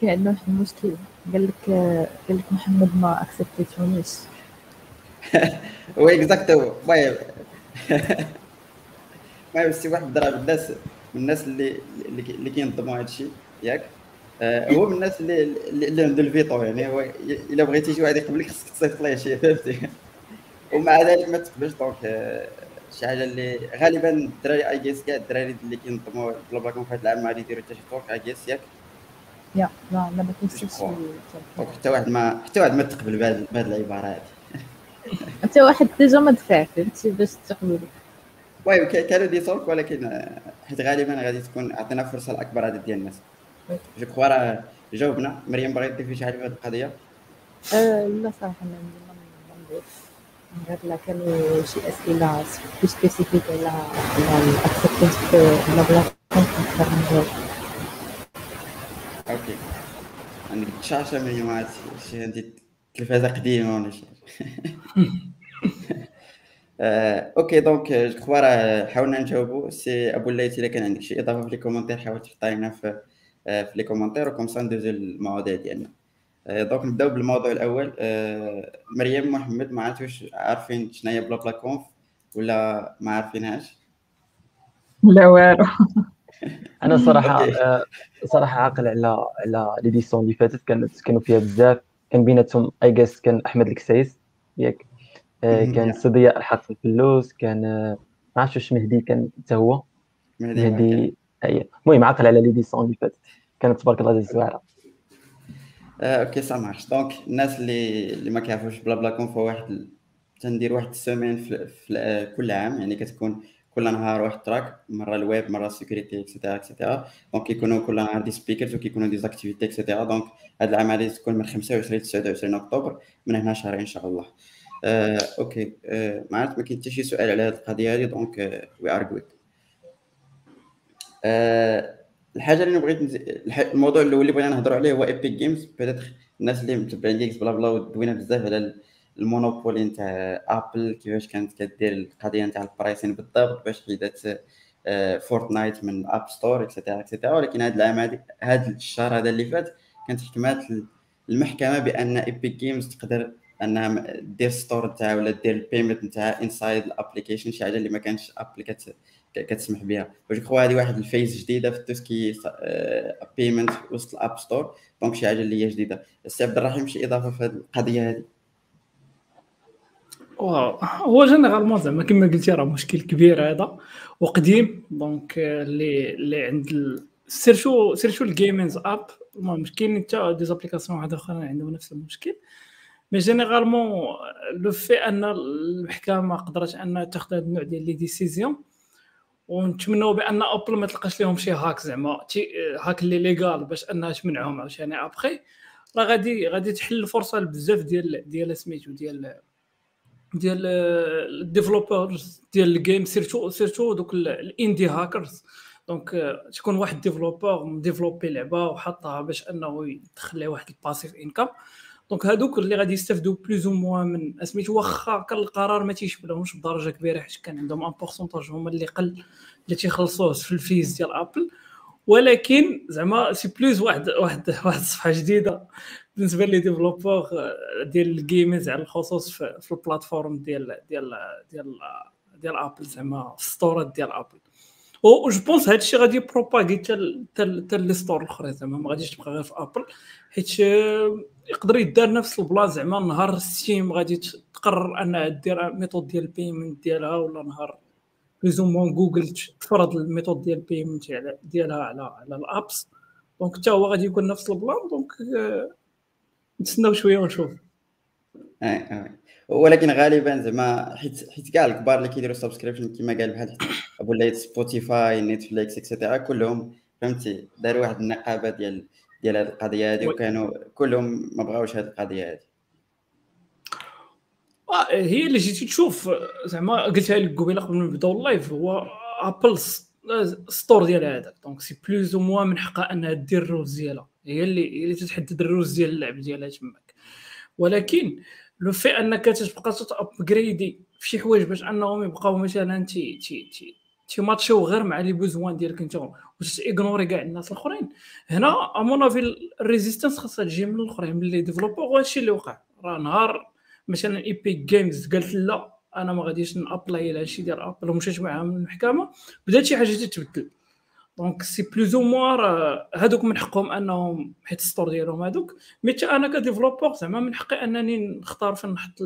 كاين عندنا واحد المشكل قال لك قال لك محمد ما accept يتونيش وي اكزاكتو المهم. المهم c'est واحد ضرب الناس من الناس اللي اللي كينظموا هذا الشيء ياك. هو من الناس اللي اللي عنده الفيتو يعني هو إلا بغيتي شي واحد يقبلك خصك تصيفط ليه شي فهمتي؟ ومع ذلك ما تقبلش donc شي حاجة اللي غالبا الدراري I guess كاع الدراري اللي كينظموا BlaBlaConf في هذا العام ما غادي يديروا حتى شي talk I guess ياك؟ يا لا لا ما كاينش حتى واحد ما حتى واحد ما تقبل بهذه العبارة هذه حتى واحد déjà ما دفع فهمتي باش تقبل. وي كانوا دي توك ولكن حيت غالبا غادي تكون عطينا فرصة لاكبر عدد ديال الناس. je crois راه جاوبنا مريم باغي تضيفي شي حاجة في هذه القضية لا صراحة ما نضيف غير لا كانوا شي اسئله plus spécifiques على على ال acceptance في بلا نقدر نجاوب okay عندك شاشه مريم شي عندي تلفازه قديمه ولا شي okay donc راه حاولنا نجاوبوا سي ابو الليث الا كان عندك شي اضافه في les commentaires حاول تحطها لنا في في les commentaires و comme ça ندوزو للمواضيع ديالنا آه donc نبداو بالموضوع الأول آه مريم محمد ما عرفتوش عارفين شنو هي BlaBlaConf ولا ما عارفينهاش؟ لا والو أنا صراحة صراحة عاقل على على l'édition اللي فاتت. كانت كانوا فيها بزاف. كان بيناتهم I guess كان أحمد الكسايس ياك. كان صديق الحق الفلوس كان ما عرفتش واش مهدي كان حتى هو. مهدي. اي المهم عاقل على l'édition اللي فاتت. كانت تبارك الله زوينه آه، okay ça marche donc الناس اللي اللي ما كيعرفوش BlaBlaConf فواحد تندير واحد السيمين في, في كل عام يعني كتكون كل نهار واحد track مرة الويب مرة ال security et cetera et cetera donc كيكونوا كل نهار des speakers وكيكونوا des activités et cetera donc هذا العام غادي تكون من 25 ل 29 أكتوبر. من هنا شهرين إن شاء الله. آه، okay. آه، ما عرفت ما كاين حتى شي سؤال على هذه القضية هذه donc we are good الحاجة اللي بغيت. الموضوع الأول اللي بغينا نهضروا عليه هو Epic Games peut-être الناس اللي متبعين GeeksBlaBla ودوينا بزاف على ال monopoly نتاع Apple كيفاش كانت كدير القضية نتاع ال pricing بالضبط باش حيدات Fortnite من App Store et cetera et cetera ولكن هذا العام هذا هذا الشهر هذا اللي فات كانت حكمات المحكمة بأن Epic Games تقدر أنها دير store نتاعها ولا دير ال payment نتاعها inside ال application شي حاجة اللي ما كانش Apple كتسمح بها je crois هذه واحد ال phase جديدة في tout ce qui payment وسط ال App Store donc شي حاجة اللي هي جديدة. السي عبد الرحيم شي إضافة في هذه القضية هذه؟ هو généralement زعما كما قلتي راه مشكل كبير هذا وقديم. donc اللي اللي عند سيرتو surtout ال gaming apps المهم كاين حتى des applications واحد اخرين عندهم نفس المشكل. mais généralement le fait أن المحكمه قدرت انها تاخذ هذا النوع ديال les décisions ونتمنوا بأن Apple ما تلقاش لهم شي hack زعما hack اللي légal باش أنها تمنعهم عاوتاني. ابخي راه غادي غادي تحل الفرصة لبزاف ديال ديال سميتو ديال ديال ال developers ديال ال game surtout surtout دوك ال indie hackers donc تكون واحد développeur م développé لعبة وحطها باش أنه يدخل لها واحد ال passive income donc هادوك اللي غادي يستافدوا plus ou moins من سميتو واخا كان القرار ما تيشبلهمش بدرجة كبيرة حيت كان عندهم un pourcentage هما اللي قل اللي تيخلصوه في ال fees ديال Apple ولكن زعما c'est plus واحد واحد واحد الصفحة جديدة بالنسبة لي développeur ديال ال games على الخصوص في, في ال plateforme ديال ديال ديال ديال Apple زعما في store ات ديال Apple و je pense هذا الشيء غادي propager حتى les stores الاخرين زعما ما غاديش تبقى غير في Apple حيت يقدر يدار نفس ال plan زعما نهار Steam غادي تقرر أنها دير méthode ديال ال payment ديالها ولا نهار بلوزومون جوجل تفرض ال méthode ديال ال payment ديالها على على ال apps donc حتى هو غادي يكون نفس ال plan donc نتسناو شوية ونشوف. ولكن غالبا زعما حيت حيت كاع الكبار اللي كيديروا subscription كما قال بحال ولا Spotify Netflix et cetera كلهم فهمتي؟ داروا واحد النقابة ديال ديال هذه القضية هذه وكانوا كلهم ما بغاوش هذه القضية هذه آه، هي اللي جيتي تشوف زعما قلتها لك قبيلة قبل ما نبدأو اللايف هو Apple Store ديال هذا. donc c'est plus ou moins من حقها أنها دير ال rules ديالها. هي اللي هي اللي تتحدد ال rules ديال اللعب ديالها تماك. ولكن le fait انك تبقى تابجريدي في شي حوايج باش انهم يبقاو مثلا تي تي تي تيماتشيو غير مع les besoins ديالك انت وتيغنوري كاع الناس الاخرين. هنا à mon avis ال résistance خاصها تجي من الاخرين من les développeurs وهادشي اللي وقع. راه نهار مثلا Epic Games قالت لا أنا ما غاديش ن apply لهادشي ديال Apple ومشيت معاها من المحكمه بدات شي حاجة تتبدل. donc c'est plus ou moins هادوك من حقهم انهم حيت ال store ديالهم هادوك. mais أنا ك développeur زعما من حقي انني نختار فين نحط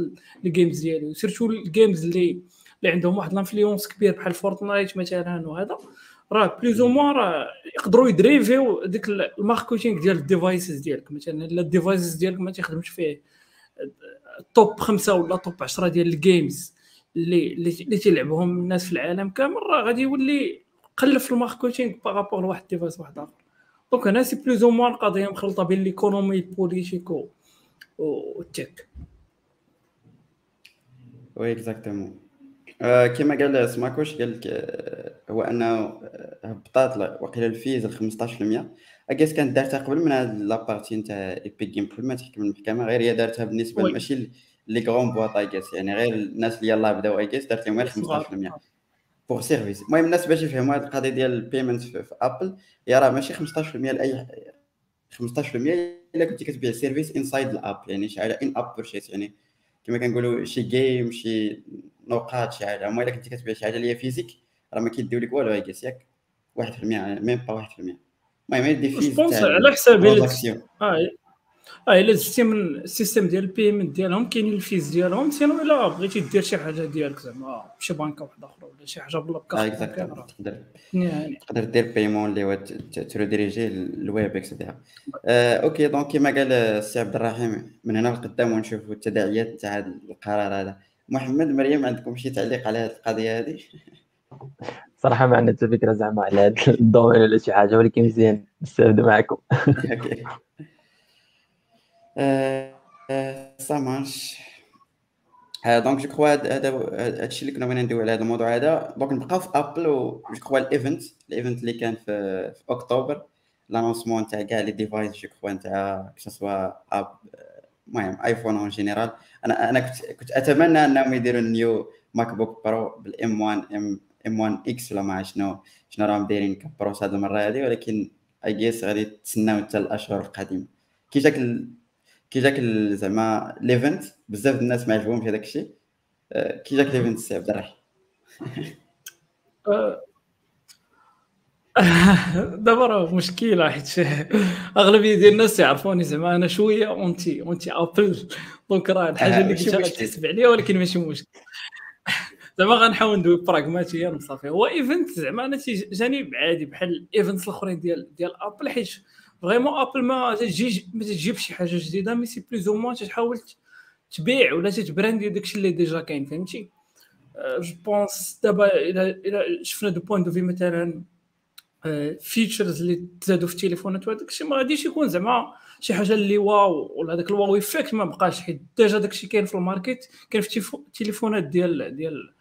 ال games ديالي surtout ال games اللي اللي عندهم واحد ال influence كبير بحال Fortnite مثلا وهذا. راه plus ou moins راه يقدروا يدريفيو ديك ال marketing ديال ال devices ديالك. مثلا الا ال devices ديالك ما تيخدمش فيه top خمسة ولا top 10 ديال ال games اللي اللي تيلعبهم الناس في العالم كامل. راه غادي يولي قلل في ال marketing par rapport لواحد device واحد آخر. donc هنا c'est plus ou moins القضية مخلطة بين l'économie ال politique و ال tech oui exactement. كما قال سماكوش قال لك آه، هو أنه هبطات وقيل ال fees ل 15% I guess كانت دارتها قبل من هاد la partie نتاع Epic Game قبل ما تحكم المحكمة. غير هي دارتها بالنسبة ماشي les grandes boîtes I guess يعني غير الناس اللي يلاه بداو I guess دارت لهم غير 15% pour service المهم الناس باش يفهموا هاد القضية ديال ال payment في, في Apple هي راه ماشي 15% لأي 15% إلا كنتي كتبيع service inside ال app يعني شي حاجة in-app purchase يعني كما كنقولوا شي game شي نقاط شي حاجة. أما إلا كنتي كتبيع شي حاجة اللي هي physique راه ما كيديو لك والو I guess ياك؟ 1% même pas 1% المهم y a des fees على حساب آه آه إلا زدتي من ال system ديال ال payment ديالهم كاينين ال fees ديالهم sinon إلا بغيتي دير شي حاجة ديالك زعما بشي بنكه واحدة أخرى ولا شي حاجة بلا بكارت تقدر تقدر دير paiement اللي هو تروديريجي ال web et cetera آه OK donc كما قال السي عبد الرحيم من هنا لقدام ونشوفوا التداعيات تاع هذا القرار هذا. محمد مريم عندكم شي تعليق على هذه القضية هذه؟ صراحة ما عندنا حتى فكرة زعما على هذا ال domaine ولا شي حاجة ولكن مزيان نستافد معكم. ça marche donc je crois هادشي اللي كنا بغينا ندويو على هذا الموضوع هذا donc نبقاو في Apple و je crois ال event ال event اللي كان في, في اكتوبر l'annoncement تاع كاع les devices je crois تاع que ce soit app المهم iPhone en général أنا أنا كنت كنت اتمنى انهم يديروا ال new MacBook Pro ب ال M 1 M M 1 X ولا ما شنو شنو راهم دايرين كبروس هذه المره هذه ولكن I guess غادي تسناو حتى الاشهر القادمه كي جاك كي جاك زعما l'event بزاف الناس ما عجبهمش هذاك الشيء آه، كي جاك l'event سي عبد الرحيم. دابا راه مشكلة حيت أغلبية ديال الناس يعرفوني زعما أنا شوية anti anti Apple. donc راه الحاجة آه، اللي مشكل. غتحسب عليها ولكن ماشي مشكل زعما غنحاول ندوي براغماتيا صافي. هو event زعما أنا تيجاني عادي بحال ال events الأخرين ديال ديال Apple حيت vraiment Apple ما تجي ما تجيبش شي حاجة جديده mais c'est plus ou moins تحاول تبيع ولا تبراندي داكشي اللي déjà كاين فهمتي je pense دابا إلى شفنا du point de vue مثلا features اللي تزادوا في التليفونات وهذاك الشيء ما غاديش يكون زعما شي حاجة اللي wow ولا هذاك ال wow effect ما بقاش حيت déjà داك الشيء كاين في ال market كاين في التليفو- التليفونات ديال ديال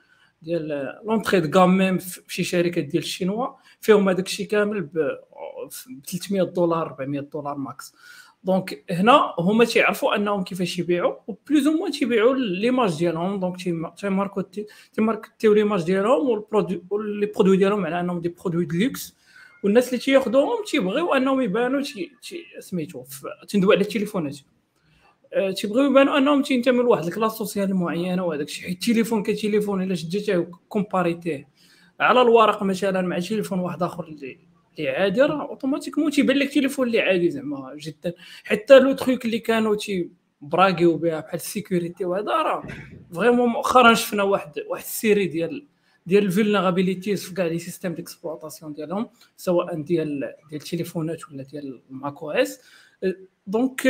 ديال l'entrée de gamme في شي شركات ديال الشينوا فيهم هذاك الشيء كامل ب ب 300 دولار 400 دولار max. donc هنا هما تيعرفوا أنهم كيفاش يبيعوا و plus ou moins تيبيعوا l'image ديالهم. donc تيم- تيماركو تيماركتيو l'image ديالهم و ال produit les produits ديالهم على أنهم des produits de luxe. والناس اللي تياخذوهم تيبغيو أنهم يبانوا تي سميتو تندوي على التليفونات آه، تيبغيو يبانوا أنهم تينتموا لواحد ال classe sociale معينة وهذاك الشيء. حيت التليفون كتليفون إلا شديته كومباريتيه. على الورق مثلا مع تليفون واحد آخر اللي اللي عادي راه automatiquement تيبان لك تليفون اللي عادي زعما جدا. حتى le truc اللي كانوا تي براغيو بها بحال ال security وهذا راه vraiment مؤخرا شفنا واحد واحد ال série ديال ديال ال vulnerabilities في كاع les systèmes d'exploitation ديالهم سواء ديال ديال التليفونات ولا ديال ال Mac OS. donc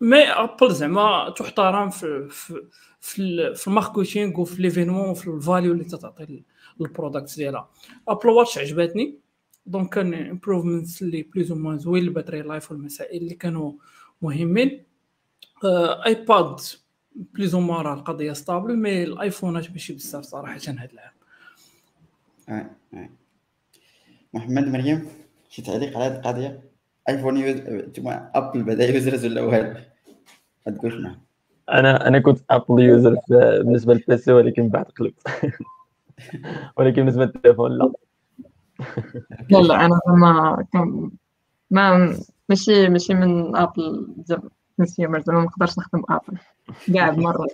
mais Apple زعما تحترم في في في ال marketing وفي l'événement وفي ال value اللي تتعطي لل product ديالها Apple Watch عجبتني donc كان improvements اللي plus ou moins زوين ال battery life والمسائل اللي كانوا مهمين iPad plus ou moins راه القضية stable mais الايفونات ماشي بزاف صراحة هذا العام آه، آه. محمد مريم شي تعليق على هذه القضية iPhone use Apple بدا users ولا والو غتقول شنو أنا أنا كنت Apple user في- بالنسبة لل PC ولكن بعد قلبت ولكن بالنسبة للتليفون لا. لا لا أنا ما كان ما ماشي ماشي من Apple consumer زعما ما نقدرش نخدم ابل كاع مرة.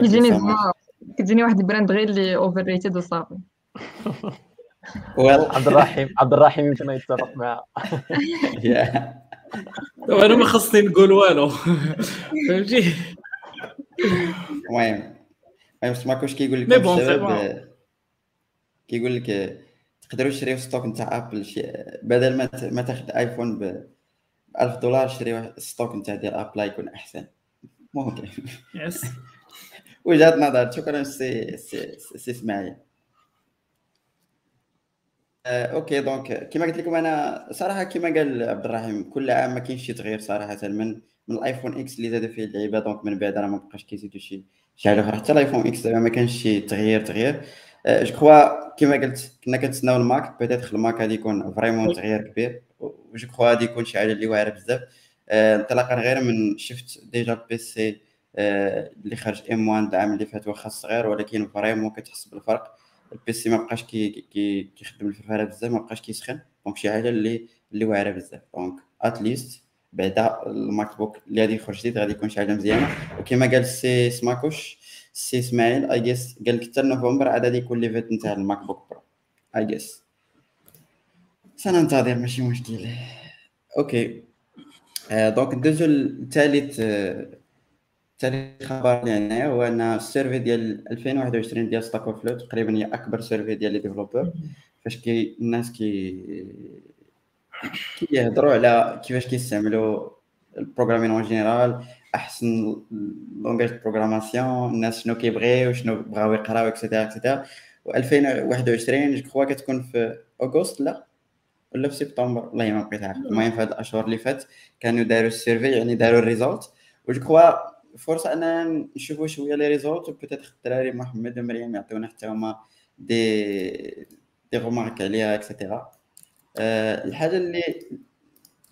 كيجيني زعما كتجيني واحد ال brand غير اللي overrated وصافي عبد الرحيم عبد الرحيم يمكن يتفق معها أنا ما خصني نقول والو. فهمتي؟ المهم المهم سماكوش كيقول لك mais bon، سي كيقول لك تقدروا تشريو stock نتاع Apple شي بدل ما ما تاخذ iPhone ب 1000 دولار شري واحد stock نتاع ديال Apple يكون أحسن. ممكن yes وجهه نظر. شكرا سي سي سي إسماعيل. آه، OK donc كما قلت لكم أنا صراحة كما قال عبد الرحيم كل عام ما كاينش شي تغيير صراحة من من ال iPhone X اللي زادوا فيه اللعيبة. donc من بعد راه ما بقاش كيزيدوا شي شي حاجة أخرى حتى ال iPhone X دابا ما كانش شي تغيير تغيير. je crois كما قلت كنا كنتسناو ال Mac peut-être ال Mac غادي يكون vraiment تغيير كبير. و je crois غادي يكون شي حاجة اللي واعرة بزاف. آه، انطلاقا غير من شفت déjà ال PC آه، اللي خرج M1 العام اللي فات واخا صغير ولكن vraiment كتحس بالفرق. ال PC ما بقاش كي كي كيخدم الفرفرة بزاف ما بقاش كيسخن. donc شي حاجة اللي اللي واعرة بزاف. donc at least بعدا ال MacBook اللي غادي يخرج جديد غادي يكون شي حاجة مزيانة. وكما قال السي سماكوش السي إسماعيل I guess قال لك حتى نوفمبر عاد غادي يكون l'event نتاع ال MacBook Pro I guess سننتظر ماشي مشكل. OK. آه، donc ندوزو للثالث آه، ثالث خبر اللي عندنا هو أن ال survey ديال 2021 ديال Stack Overflow تقريبا هي أكبر survey ديال les développeurs فاش كي الناس كي كيهضروا على كيفاش كيستعملوا ال programming en général أحسن langage programmation الناس شنو كيبغيو شنو بغاو يقراو et cetera et cetera و 2021 je crois كتكون في August لا؟ ولا في سبتمبر والله ما بقيت عارف المهم في هاد الأشهر اللي فات كانوا داروا ال survey يعني داروا ال result. و je crois فرصة أننا نشوفوا شوية les résultats و peut-être الدراري محمد ومريم يعطيونا حتى هما des des remarques عليها et cetera أه الحاجة اللي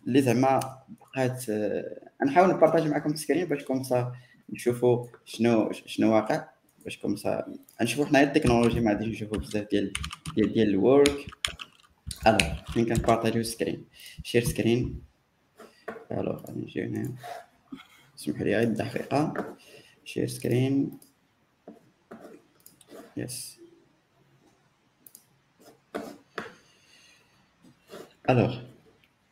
اللي زعما بقات أه نحاول نبارطاجي معكم ال screen باش comme ça نشوفوا شنو شنو واقع باش comme ça نشوفوا حنايا ال technologies ما غاديش نشوفوا بزاف ديال ديال ديال ال work. alors فين كنبارطاجيو ال screen؟ share screen. alors غادي نجيو هنايا اسمحوا لي غير دقيقة. share screen. yes alors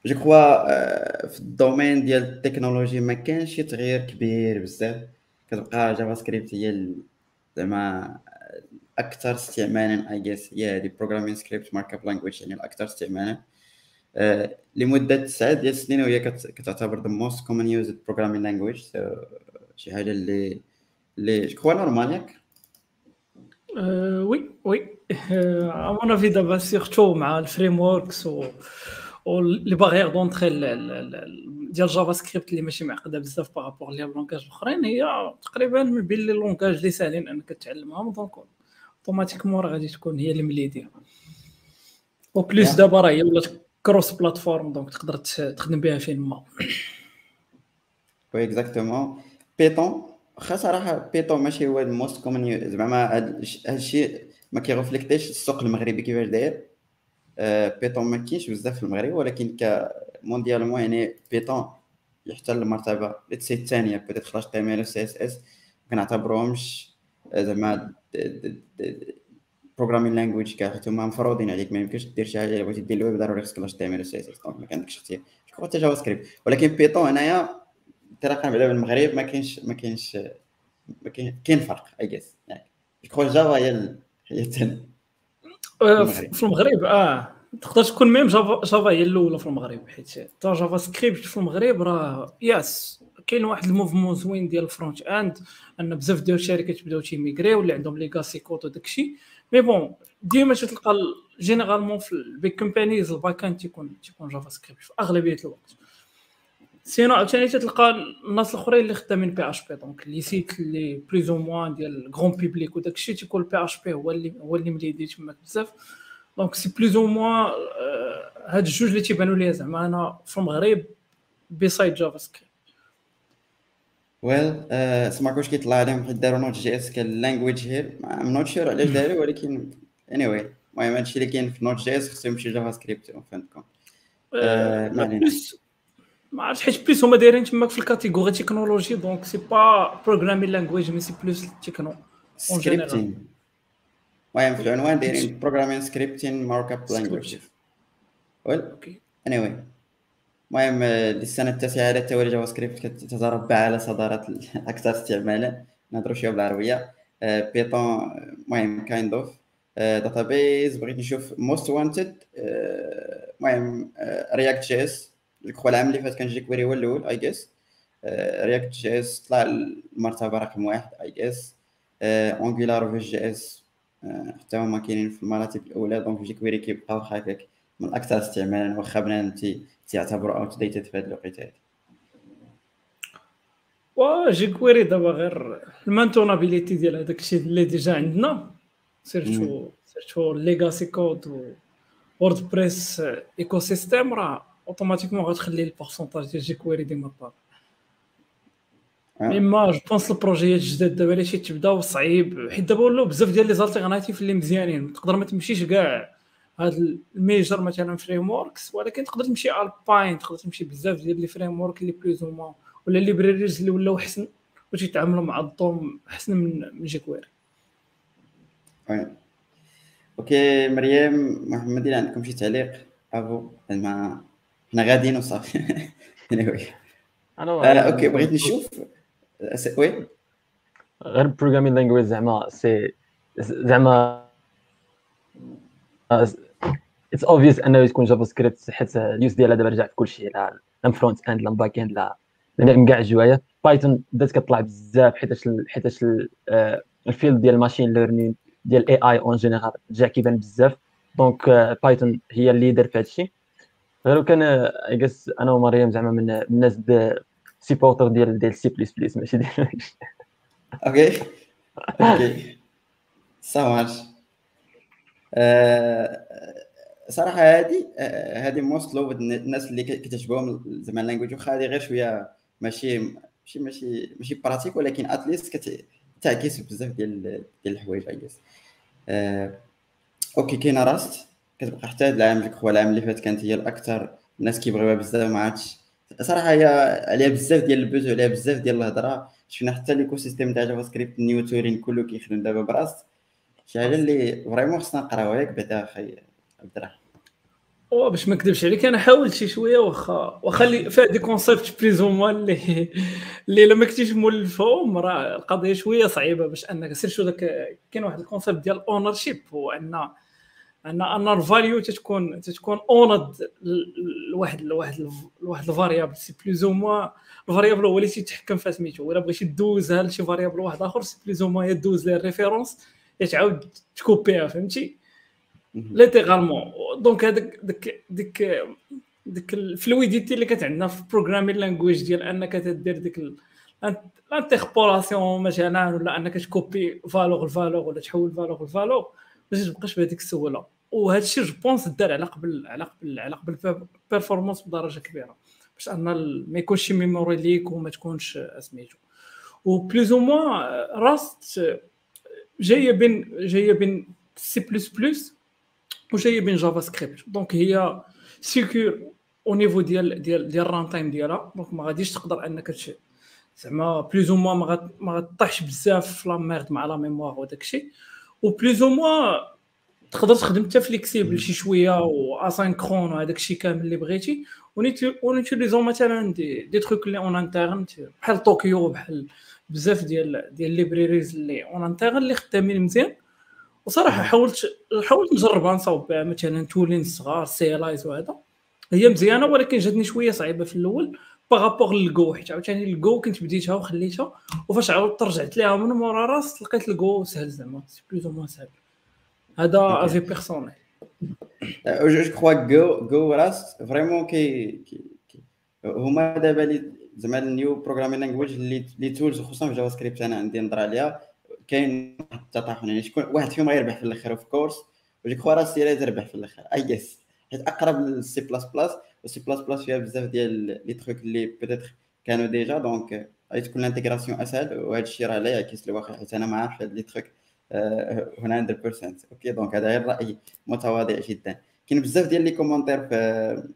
je crois في ال domaine ديال التكنولوجي ما كانش شي تغيير كبير بزاف. كتبقى JavaScript هي زعما أكثر استعمالا I guess هي هذه programming script markup language يعني الأكثر استعمالا. آه، لمدة تسعة ديال السنين وهي كتعتبر the most common used programming language شي حاجة اللي اللي جو نورمال ياك؟ وي وي. أنا في دابا سيرتو مع الفريم وركس و واللي باغي دونتري ديال جافا سكريبت اللي ماشي معقدة بزاف بارابور ليها اللونكاج الأخرين هي تقريبا من بين لي لونكاج اللي ساهلين أنك تعلمهم دونك اوتوماتيكمون راه غادي تكون هي اللي مليديه وبليس دابا راه هي ولات كروس بلاتفورم دونك تقدر تخدم بها فين ما. oui exactement Python واخا صراحة Python ماشي هو ال most common زعما هذا الشيء ما كيغفليكتيش السوق المغربي كيفاش داير. Python ما كاينش بزاف في المغرب ولكن ك mondialement يعني Python يحتل المرتبة لتسي الثانية بدات خلاص تي ام ال سي إس إس كنعتبروهمش زعما programming language كاع حيت هما مفروضين عليك ما يمكنش دير شي حاجة إلا بغيتي دير الويب ضروري خصك لاش تي ام ال سي إس إس دونك ما عندكش اختيار. حتى JavaScript ولكن Python هنايا انطلاقا بعدا بالمغرب ما كاينش ما كاينش ما كاين فرق I guess يعني Java هي آه، في المغرب. آه. تقدر تكون même Java Java هي الأولى في المغرب حيت حتى JavaScript في المغرب راه yes كاين واحد ال mouvement زوين ديال ال front-end أن بزاف ديال الشركات بداو تيميغري ولا عندهم legacy code وداكشي mais bon ديما تلقى généralement في ال big companies ال back-end تيكون تيكون JavaScript في أغلبية الوقت. sinon عاوتاني تلقى الناس الأخرين اللي خدامين PHP donc les sites اللي plus ou moins ديال grand public وداك الشيء تيكون PHP هو اللي هو اللي مليدي تما بزاف. donc c'est plus ou moins هاد الجوج اللي تيبانوا لي زعما أنا في المغرب besides JavaScript well سمعت واش كيطلع عليهم حيت داروا Node.js ك ال language here I'm not sure علاش داروا ولكن anyway المهم هادشي اللي كاين في Node.js خصو يمشي JavaScript فهمتكم كوم ما علينا. ما عرفتش حيت plus هما دايرين تماك في ال category technologie donc c'est pas programming language mais c'est plus techno scripting المهم في العنوان دايرين programming scripting markup language well anyway المهم السنة التاسعه على التوالي JavaScript كتتربع على صدارة الاكثر استعمالا نهضروا شوية بالعربيه بيتون المهم kind of database بغيت نشوف most wanted المهم React JS الكخوا العام اللي فات كان jQuery هو الأول I guess React JS طلع المرتبة رقم واحد I guess Angular Vue JS حتى هما كاينين في المراتب الأولى donc jQuery كيبقاو هكاك من الاكثر استعمالا واخا بنان تيعتبروا outdated في هذه الوقيتة هذه وا jQuery دابا غير ال maintenabilité ديال هذاك الشيء اللي déjà عندنا surtout surtout legacy code و WordPress ecosystem راه automatiquement غتخلي ال pourcentage ديال jQuery ديما top mais moi je pense البروجيات الجداد دابا اللي تبداو صعيب حيت دابا ولاو بزاف ديال les alternatives اللي مزيانين. تقدر ما تمشيش كاع. هاد ال major مثلا frameworks ولكن تقدر تمشي الباين تقدر تمشي بزاف ديال les frameworks اللي plus ou ولا libraries اللي ولاو احسن باش يتعاملوا مع ال DOM احسن من من jQuery OK مريم محمد عندكم شي تعليق ابو مع حنا غاديين وصافي. أنا OK بغيت نشوف؟ Oui. غير programming language زعما c'est زعما it's obvious أنه تكون JavaScript حيت ال use ديالها دابا رجع في كلشي لا لا front end لا back end لا كاع الجوايه Python بدات كطلع بزاف حيتاش حيتاش ال field ديال ال machine learning ديال AI en général جا كيبان بزاف. donc Python هي ال leader في هذا الشيء غير كان I guess أنا ومريم زعما من الناس supporters ديال ديال سي بليس بليس ماشي ديال OK OK ça صراحة هذه هذه most loved الناس اللي كتعجبهم زعما ال language واخا هذه غير شوية ماشي ماشي ماشي ماشي pratique ولكن at least كتعكس بزاف ديال ديال الحوايج اي OK كاينة Rust. كتبقى حتى هذا العام ديك هو العام اللي فات كانت هي الأكثر الناس كيبغيوها بزاف ما عادش صراحة هي عليها بزاف ديال ال buzz وعليها بزاف ديال الهضرة. شفنا حتى l'écosystème تاع JavaScript new tooling كله كيخدم دابا ب Rust. شي حاجة اللي vraiment خصنا نقراوها ياك بعدا أخي عبد الرحمن. باش ما نكذبش عليك أنا حاولت شي شوية واخا واخا اللي فيها des concepts plus ou اللي اللي لما كنتيش مولفهم راه القضية شوية صعيبة باش أنك surtout داك كاين واحد ال concept ديال ownership هو أن ان أن ال value تتكون تتكون owned لواحد لواحد لواحد ال variable c'est plus ou moins ال variable هو اللي تيتحكم فيها سميتو. ولا بغيتي دوزها لشي variable واحد آخر c'est plus ou moins يا دوز ليه référence يا تعاود تكوبيها فهمتي؟ Littéralement. donc هذاك ديك ديك ديك ال fluidité اللي كانت عندنا في ال programming language ديال أنك تدير ديك ال interpolation مثلا ولا أنك تكوبي valeur ال valeur ولا تحول valeur ال valeur باش تبقاش بهذيك السهولة. وهذا الشيء je pense دار على قبل على قبل على قبل performance بدرجة كبيرة. باش أن ما يكونش شي memory leak وما تكونش سميتو. و plus ou moins Rust جاية بين جاية بين سي بلس بلس وجاية بين JavaScript donc هي sécure au niveau ديال ديال ديال ال runtime ديالها. donc ما غاديش تقدر أنك زعما plus ou moins ما غطيحش بزاف في la merde مع la mémoire وداك الشيء. و plus ou moins تقدر تخدم حتى flexible شي شوية و asynchrone وهذاك الشيء كامل اللي بغيتي. و en utilisant مثلا des, des trucs اللي en interne بحال Tokio بحال بزاف ديال ديال libraries اللي en interne اللي خدامين مزيان. وصراحة حاولت حاولت نجربها نصاوب بها مثلا tooling صغار CLIs وهذا. هي مزيانة ولكن جاتني شوية صعيبة في الأول. باغابوغ للجو حيت عاوتاني الجو كنت بديتها وخليتها وفاش عاودت رجعت ليها من مورا Rust لقيت الجو سهل زعما c'est plus ou سهل. هذا avis personnel je crois Go Go Rust vraiment كي هما دابا اللي زعما ال new programming language اللي les tools خصوصا في JavaScript أنا عندي نظرة عليها. كاين التطاحن يعني شكون واحد فيهم غيربح في الآخر of course و je crois Rust تربح في الآخر I guess حيت اقرب للسي بلاس بلاس وسي بلاس بلاس فيها بزاف ديال les trucs اللي peut-être كانوا déjà donc غادي تكون ال intégration أسهل وهذا الشيء راه لا يعكس الواقع حيت أنا ما عارفش هاد les trucs هنا 100% OK donc هذا غير راي متواضع جدا. كاين بزاف ديال les commentaires في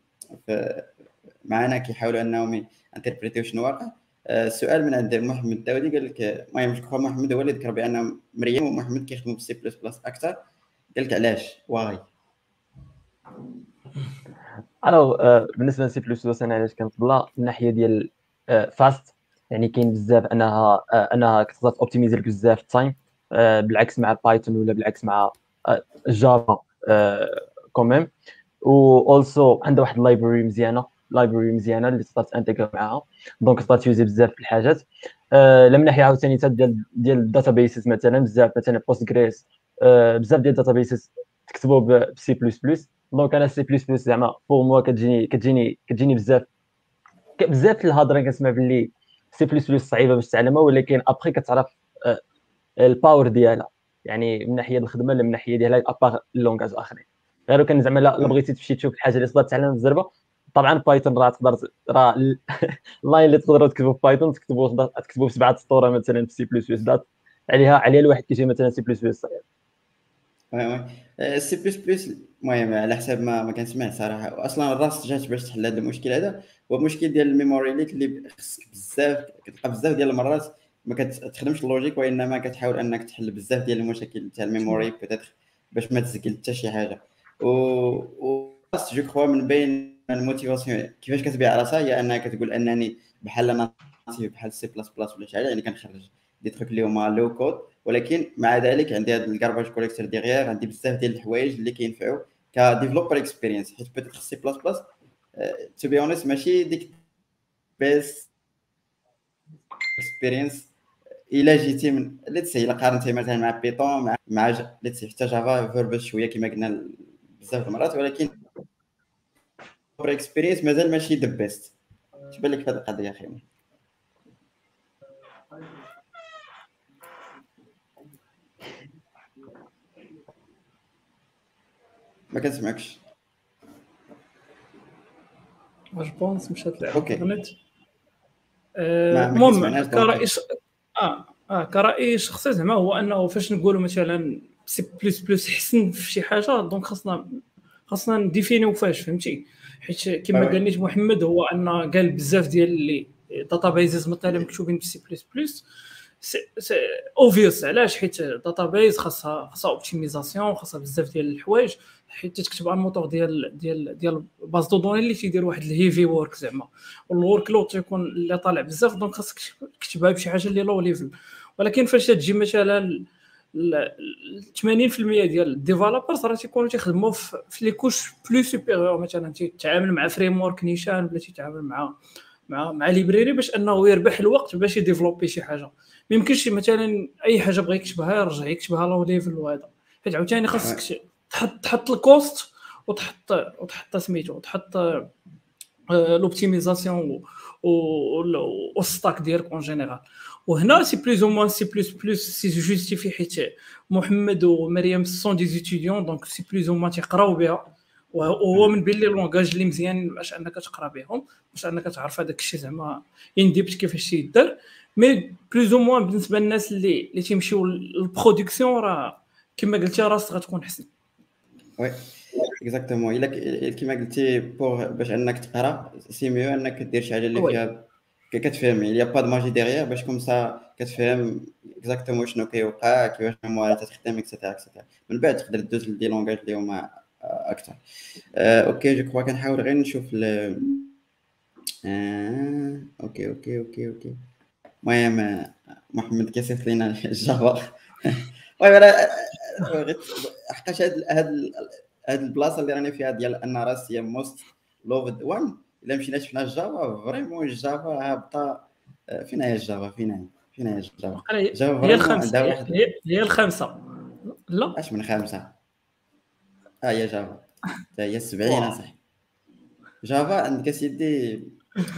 في معنا كيحاولوا أنهم انتربريتيو شنو واقع. السؤال من عند محمد الداودي قال لك المهم جو محمد هو اللي ذكر بان مريم ومحمد كيخدموا بسي بلس بلس أكثر. قال لك علاش؟ واي ألو بالنسبة لسي بلس بلس أنا علاش كنفضلها من الناحيه ديال fast يعني كاين بزاف أنها أنها كتقدر optimiser لك بزاف ال time بالعكس مع Python ولا بالعكس مع Java quand même و also عندها واحد ال library مزيانة library مزيانة اللي تقدر تانتيغ معاها. donc تقدر تيوزي بزاف الحاجات. آه من ناحية عاوتاني ديال ديال ال databases مثلا بزاف مثلا Postgres آه بزاف ديال ال databases تكتبوا بسي بلس بلس دونك أنا سي بلس بلس زعما pour moi كتجيني كتجيني كتجيني بزاف بزاف الهضره كنسمع باللي سي بلس بلس صعيبة باش تعلمها ولكن ابخي كتعرف آه ال power ديالها. يعني من ناحية الخدمة ولا من ناحية ديالها à part ال langages آخرين. غير كان زعما لا بغيتي تمشي تشوف الحاجة اللي تقدر تعلم بالزربه طبعا Python راه تقدر راه ال lines اللي تقدروا تكتبوا في Python تكتبوا تكتبوا بسبعه سطور مثلا في سي بلس بلس عليها عليها الواحد كيجي مثلا سي بلس بلس صغير. سي بلس بلس. المهم على حسب ما ما كنسمع صراحة. أصلا ال Rust جات باش تحل هذا المشكل هذا. هو المشكل ديال ال memory leak اللي خصك بزاف كتلقى بزاف ديال المرات ما كتخدمش ال logique وإنما كتحاول أنك تحل بزاف ديال المشاكل تاع ال memory peut-être باش ما تسجل حتى شي حاجة. و, و... je crois من بين ال motivations كيفاش كتبيع راسها هي أنها كتقول أنني بحال أنا بحال سي بلاس بلاس ولا شي حاجة يعني كنخرج des trucs اللي هما low code ولكن مع ذلك عندي هذا ال garbage collector derrière عندي بزاف ديال الحوايج اللي كينفعوا ك developer experience حيت peut-être C++ to be honest ماشي ديك best experience إلا جيتي من let's إلا قارنتي مثلا مع Python مع مع let's حتى Java verbose شوية كما قلنا بزاف المرات ولكن experience مازال ماشي the best تبان لك هذه القضية أخي. ما كنسمعكش واش بونس مشات لعبه okay. المهم كرأي آه آه كرأي شخصي زعما هو أنه فاش نقولوا مثلا سي بلس بلس حسن في شي حاجة donc خاصنا خاصنا ن défini و فاش فهمتي؟ حيت كما قال نيت محمد هو ان قال بزاف ديال اللي data bases مثلا مكتوبين في سي بلس بلس. obvious علاش؟ حيت database خاصها خاصها optimisation خاصها بزاف ديال الحوايج. حيت تكتب على الموتور ديال ديال ديال base de données اللي تيدير واحد ال heavy work زعما. وال workload تيكون اللي طالع بزاف donc خاصك تكتبها بشي حاجة اللي low level ولكن فاش تجي مثلا 80% ديال ال developers راه تيكونوا تيخدموا في les couches plus supérieures مثلا تيتعامل مع framework نيشان ولا تيتعامل مع مع مع library باش أنه يربح الوقت باش ي développer شي حاجة. ما يمكنش مثلا أي حاجة بغى يكتبها يرجع يكتبها low level وهذا. حيت عاوتاني خاصك تحط تحط ال cost وتحط وتحط سميتو وتحط l'optimisation وال stack ديالك en général وهنا c'est plus ou moins C++ c'est justifié حيت محمد ومريم sont des étudiants donc c'est plus ou moins تيقراو بها. وهو من بين les langages اللي مزيان باش انك تقرا بهم باش انك تعرف هذاك الشيء زعما in depth كيفاش تيدار mais plus ou moins بالنسبة للناس اللي اللي تيمشيو لل production راه كما قلتي Rust غتكون حسن. oui exactement الا كيما قلتي pour باش انك تقرا c'est mieux انك دير شي حاجة اللي فيها كتفهم. يعني pas de magie derrière باش comme ça كتفهم exactement شنو كيوقع كيفاش الموارد تخدم et cetera et cetera من بعد تقدر دوز ل des langages اللي هما أكثر okay je crois كنحاول غير نشوف ل okay okay okay okay. المهم محمد كيصيفط لينا ال Java المهم حقاش هاد هاد هاد البلاصة اللي راني فيها ديال أن Rust هي most loved one إلا مشينا شفنا ال Java vraiment ال Java هابطة. فين هي ال Java فين هي فين هي ال Java هي الخمسة هي الخمسة. لا. أش من خمسة؟ ها هي Java هي 70 صح Java عندك اسيدي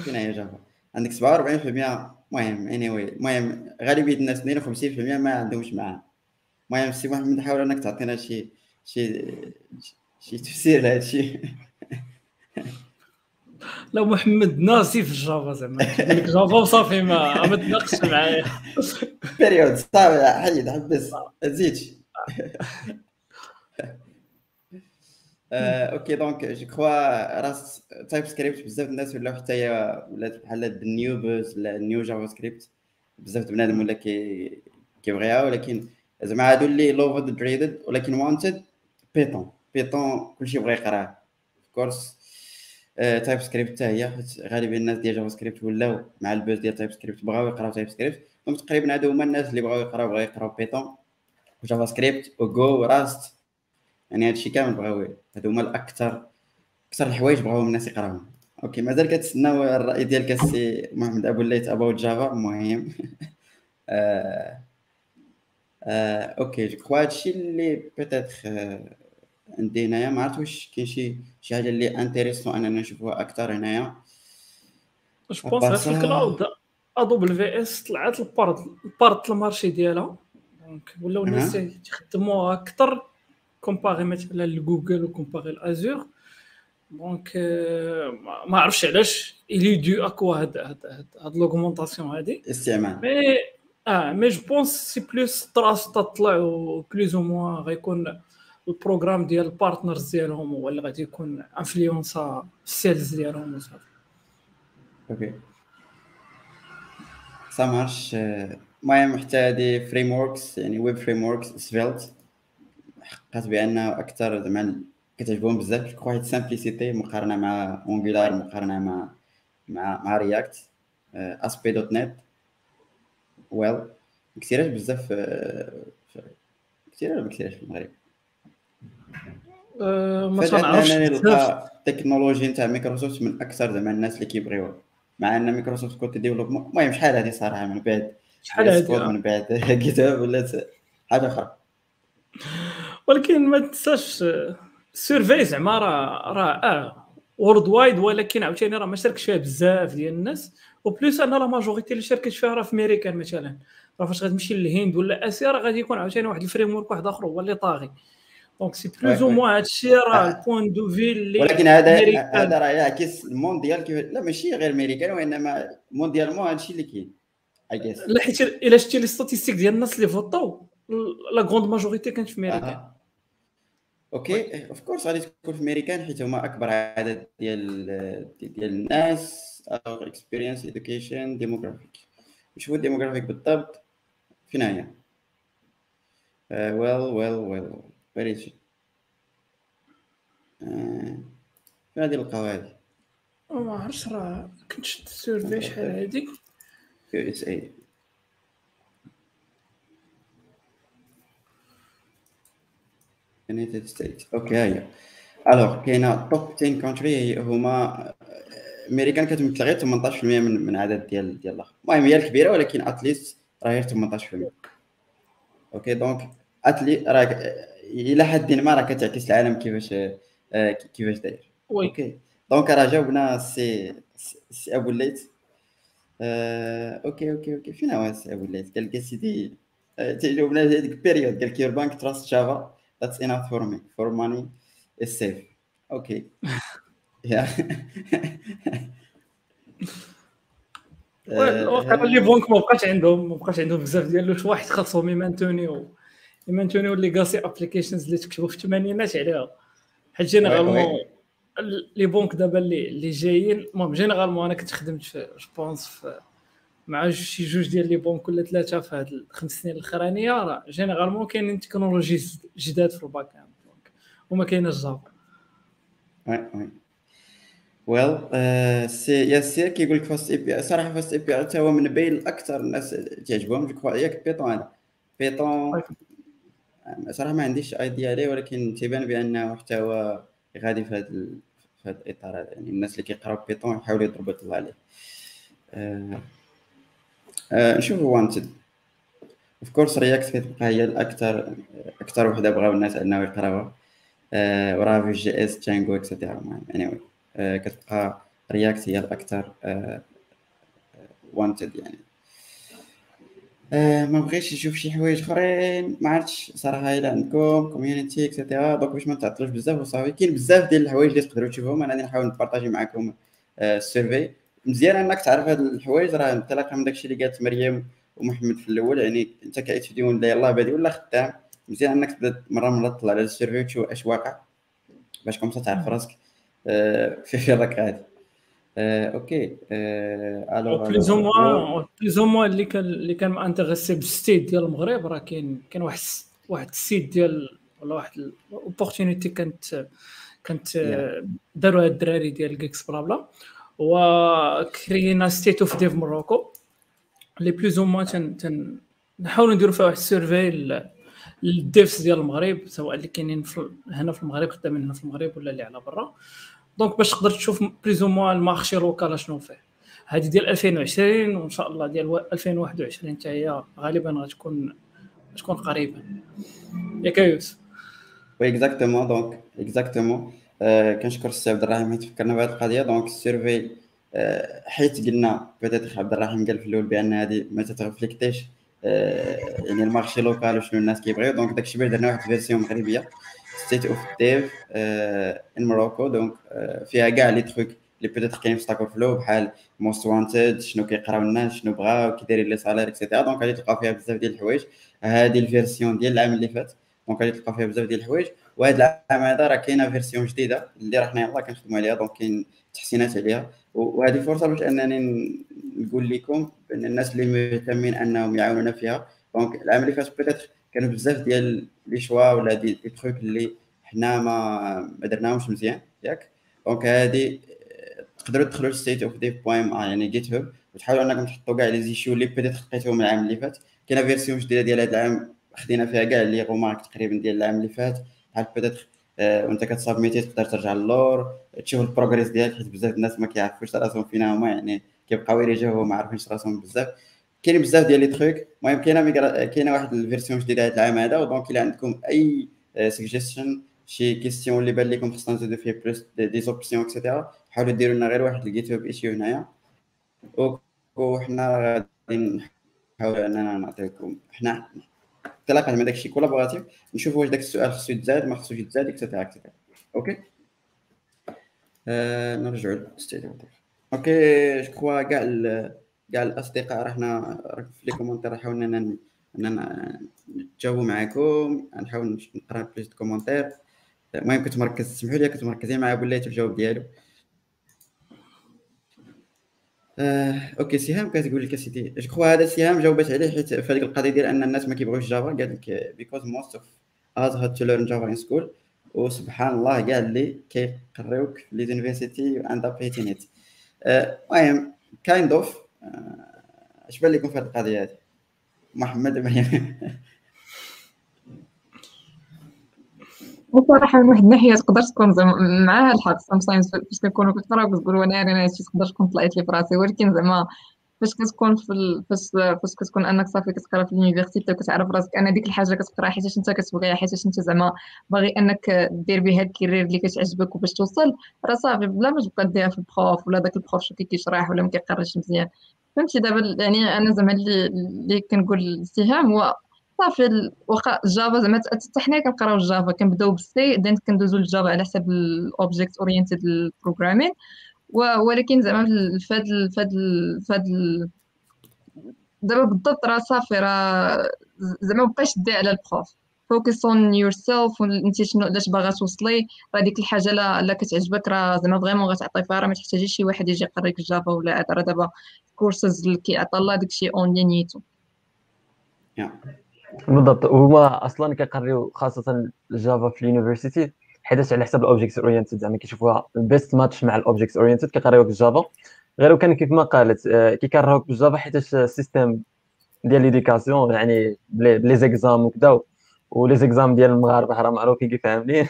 فين هي Java عندك 47% المهم اني anyway. المهم غالبيه الناس 52% ما عندهمش معاها المهم سي محمد حاول انك تعطينا شي شي شي تفسير لهذا الشيء. لا محمد ناسي في ال Java زعما. Java وصافي ما ما تناقش معايا. period صافي حيد حبس ما تزيدش okay donc je crois Rust TypeScript بزاف الناس ولاو حتى هي ولات بحال ال new buzz ال new JavaScript بزاف بنادم ولا كي كيبغيها ولكن زعما هادو اللي loved dreaded ولكن wanted Python Python كلشي بغى يقراه of course TypeScript حتى هي غالبا الناس ديال JavaScript ولاو مع ال buzz ديال TypeScript بغاو يقراو TypeScript donc تقريبا هادو هما الناس اللي بغاو يقراو بغاو يقراو Python و JavaScript و Go Rust يعني هادشي كامل بغاو هادو هما الاكثر أكثر الحوايج بغاو الناس يقراوهم. okay مازال كتسناو الرأي ديالك السي محمد أبو الليث about Java المهم. آه آه okay je crois هادشي اللي peut-être آه عندي هنايا ما عرفت واش كاين شي شي حاجة اللي intéressant أننا نشوفوها أكثر هنايا. je pense في ال cloud ادوبل في اس طلعت البارت البارت المارشي ديالها. دونك ولاو الناس يخدموها أكثر. كومباري مثلا لجوجل وكومباري لازور دونك ما عرفتش علاش الي دو اكوا هاد هاد هاد لوغمونطاسيون هادي استعمال مي آه مي جو بونس سي بلوس تراس تطلع بلوز أو موان غيكون البروغرام ديال البارتنرز ديالهم هو اللي غادي يكون انفلونسا السيلز ديالهم وصافي OK ça marche المهم حتى هادي frameworks يعني web frameworks Svelte حققت بانه أكثر زعما كتعجبهم بزاف جو حيت simplicité مقارنة مع Angular مقارنة مع مع مع React ASP.NET. well كثيرات بزاف كثيرات ما كثيرات في المغرب. ما تنعرفش نلقى التكنولوجيا نتاع مايكروسوفت من أكثر زعما الناس اللي كيبغيوها مع أن مايكروسوفت كنت développement المهم شحال هذه صراحة من بعد؟ شحال هذه من بعد كتاب ولات حاجة أخرى. ولكن ما تنساش ال survey زعما راه راه آه worldwide ولكن عاوتاني راه ما شاركش فيها بزاف ديال الناس. و puis أن la majorité اللي شاركت فيها راه في américains مثلا. راه فاش غتمشي للهند ولا آسيا راه غادي يكون عاوتاني واحد ال framework واحد آخر هو اللي طاغي. donc c'est plus ou moins هادشي راه ال point de vue اللي ولكن هذا هذا راه يعكس ال mondial كيف لا ماشي غير امريكان وإنما mondialement هادشي اللي كاين là حيت إلا شتي les statistiques ديال الناس اللي فوطاو la grande majorité كانت في américains OK؟ of course غادي تكون في أمريكان حيت هما أكبر عدد ديال ديال الناس أو experience education démographique واش هو ال démographique بالضبط فين هي well well well where is فين غادي نلقاو هادي ما عرفتش راه كنت شفت ال survey شحال هادي USA United States OK هي alors كاينة top 10 countries هما américains كتمثل غير 18% من من عدد ديال ديال الآخر المهم هي الكبيره ولكن at least راه غير 18% OK donc at least راه إلى حد ما راه كتعكس العالم كيفاش آه، كيفاش داير oui OK donc راه جاوبنا سي سي ابو الليث آه، OK OK OK فين هو سي ابو الليث قال لك سيدي آه، تجاوبنا هذيك ال période قال لك your bank trusts Java that's enough for me your money is safe. OK يا واقع les banques ما بقاش عندهم ما بقاش عندهم بزاف ديال شي واحد خاصهم يمانتونيو يمانتونيو legacy applications اللي تكتبوا في الثمانينات عليها. حيت généralement les banques دابا اللي اللي جايين المهم généralement أنا كنت خدمت في je pense في مع شي جوج ديال les banques ولا ثلاثة في هاد الخمس سنين الأخرانية راه généralement كاينين technologies جداد في ال backend وما كايناش Java oui oui well سي ياسير كيقول لك FastAPI صراحة FastAPI حتى هو من بين الأكثر الناس تعجبهم جو ياك Python Python صراحة ما عنديش ايديا عليه ولكن تيبان بأنه حتى هو غادي في هذا في هذا الإطار يعني الناس اللي كيقراو Python يحاولوا يضربوا الله عليه. آه، آه، نشوفوا wanted of course React كتبقى هي الاكثر أكثر وحدة بغاو الناس انه يقراوها آه، وراه Vue.js et cetera anyway آه، كتبقى React هي الأكثر wanted يعني. آه، ما بغيتش نشوف شي حوايج أخرين. ما عرفتش صراحة إلا عندكم community et cetera donc باش ما نتعطلوش بزاف وصافي. كاين بزاف ديال الحوايج اللي تقدروا تشوفوهم أنا غادي نحاول نبارطاجي معكم آه، ال survey مزيان انك تعرف هاد الحوايج راه انطلاقا من داكشي اللي قالت مريم ومحمد في الأول يعني انت كا étudiant ولا يلاه بادي ولا خدام مزيان انك تبدا مرة مرة تطلع على ال survey وتشوف اش واقع باش comme ça تعرف راسك. آه، في في راك غادي آه، OK. آه، alors plus ou moins plus ou moins اللي كان اللي كان intéressé بال state ديال المغرب راه كاين كاين واحد واحد ال site ديال ولا واحد ال opportunité كانت كانت آه، داروها الدراري ديال Geeks Blabla. وكرينا State of Dev Morocco اللي plus ou moins تن تن نحاولوا نديروا فيها واحد ال survey لل devs ديال المغرب سواء اللي كاينين هنا في المغرب خدامين هنا في المغرب ولا اللي على برا. donc باش تقدر تشوف plus ou moins ال marché local شنو فيه. هذه ديال 2020 وإن شاء الله ديال 2021 حتى هي غالبا غتكون غتكون قريبه ياك يا يوسف oui exactement donc exactement كنشكر السي عبد الرحيم حيت فكرنا بهذه القضية. donc ال survey آه، حيت قلنا peut-être عبد الرحيم قال في الأول بأن هذه ما تت reflect يش آه، يعني ال marché local وشنو الناس كيبغيو. donc داكشي باش درنا واحد ال version مغربيه State of Dev in Morocco donc آه، فيها كاع les trucs اللي peut-être كاين في Stack Overflow بحال most wanted شنو كيقراو الناس شنو بغاو كي دايرين les salaires et cetera donc غادي تلقاو فيها بزاف ديال الحوايج. هذه ال version ديال العام اللي فات. donc غادي تلقاو فيها بزاف ديال الحوايج. وهذا العام هذا راه كاينة version جديدة اللي راه حنا يلاه كنخدموا عليها donc كاين تحسينات عليها. وهذه فرصة باش أنني نقول لكم بأن الناس اللي مهتمين أنهم يعاونونا فيها donc العام اللي فات peut-être كانوا بزاف ديال les choix ولا des des trucs اللي حنا ما ما درناهمش مزيان ياك. donc هذه تقدروا تدخلوا لل State of Dev point يعني GitHub وتحاولوا أنكم تحطوا كاع les issues اللي peut-être لقيتوهم العام اللي فات. كاينة version جديدة ديال هذا العام خدينا فيها كاع les remarques تقريبا ديال العام اللي فات. بحال peut-être آه، وأنت كتسابميتي تقدر ترجع للور؟ تشوف ال progress ديالك حيت بزاف الناس ما كيعرفوش راسهم فينا هما يعني كيبقاو يريجاو ما عارفينش راسهم بزاف. كاين بزاف ديال les trucs المهم كاينة ميغرا... كاينة واحد ال version جديدة هذا العام هذا و donc الا عندكم أي suggestion شي question اللي بان لكم خصنا نزيدو فيه plus des options et cetera حاولوا ديروا لنا غير واحد ال GitHub issue هنايا وحنا غادي نحاولوا أننا نعطيكم حنا انطلاقا من داك الشيء collaboratif نشوفوا واش داك السؤال خصو يتزاد ما خصوش يتزاد et cetera et cetera OK آه نرجعوا للستيل OK جو كاع كاع الاصدقاء راه حنا راه في les commentaires حاولنا اننا نتجاوبوا معكم نحاول نقرا plus commentaires المهم كنت مركز سمحوا لي كنت مركزين مع في الجواب ديالو آه، OK سهام كتقول لك اسيدي جو هذا سهام جاوبت عليه حيت في هذيك القضية ديال أن الناس ما كيبغيوش جافا قال لك because most of us had to learn Java in school وسبحان الله كاع اللي كيقريوك les universités end up hating المهم kind of اش بان لكم في هذه القضية هذه؟ محمد مريم بصراحة من واحد الناحية تقدر تكون زعما معاها الحق sometimes فاش كنكونوا كنقراو كتقول أنا أنا هادشي تقدر تكون طلعت لي فراسي ولكن زعما فاش كتكون في ال... فاش فاش كتكون أنك صافي كتقرا في ال université وكتعرف راسك أنا ديك الحاجة كتقرا حيت أنت كتبغيها حيت أنت زعما باغي أنك دير بها ال carrière اللي كتعجبك وباش توصل راه صافي بلا ما تبقى ديرها في ال prof ولا داك ال prof شو كيشرح ولا ما كيقراش مزيان. فهمتي؟ دابا يعني أنا زعما اللي اللي كنقول الاتهام هو صافي واخا جافا زعما حتى حنا كنقراو جافا كنبداو بال C then كندوزو للجافا على حساب ال object oriented programming ولكن زعما فهاد فهاد فهاد دابا بالضبط راه صافي راه زعما مبقاش دي على ال prof. focus on yourself انت شنو علاش باغا توصلي. راه ديك الحاجة لا لا كتعجبك راه زعما vraiment غتعطي فيها راه ما تحتاجيش شي واحد يجي يقريك الجافا ولا هذا. راه دابا كورسز اللي كيعطى الله داكشي en ligne نيت بالضبط. هما أصلا كيقريو خاصة الجافا في ال université حيت على حساب ال object oriented زعما كيشوفوها ال best match مع ال object oriented كيقريوك الجافا. غير كان كيف ما قالت آه، كيكرهوك بالجافا حيت ال système ديال l'éducation يعني ب les exams وكذا و les exams ديال المغاربة راه معروفين كيف عاملين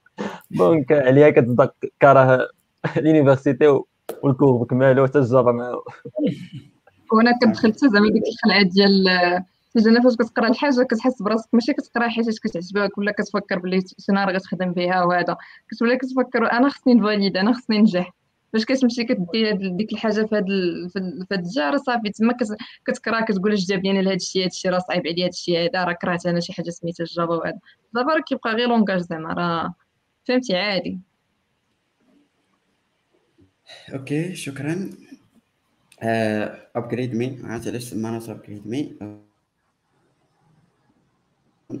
donc عليها كتبدا كاره ال université وال cours بكمالو حتى الجافا معاه وأنا كنت زعما ديك الخلعة ديال أنا فاش كتقرأ الحاجة كتحس براسك ماشي كتقرأ حيت كتعجبك ولا كتفكر بلي راه غتخدم بها وهذا كتولي كتفكر أنا خصني ن valide أنا خصني ننجح فاش كتمشي كدير ديك الحاجة في هاد في هاد الجهة راه صافي. تما كتكرا كتقول اش جاب لي لهاد الشيء هاد الشيء راه صعيب عليا هاد الشيء هذا راه كرهت أنا شي حاجة سميتها الجافا وهذا. دابا راه كيبقى غير langage زعما راه فهمتي عادي. OK شكرا. Upgrade Me عرفت علاش سمانا Upgrade Me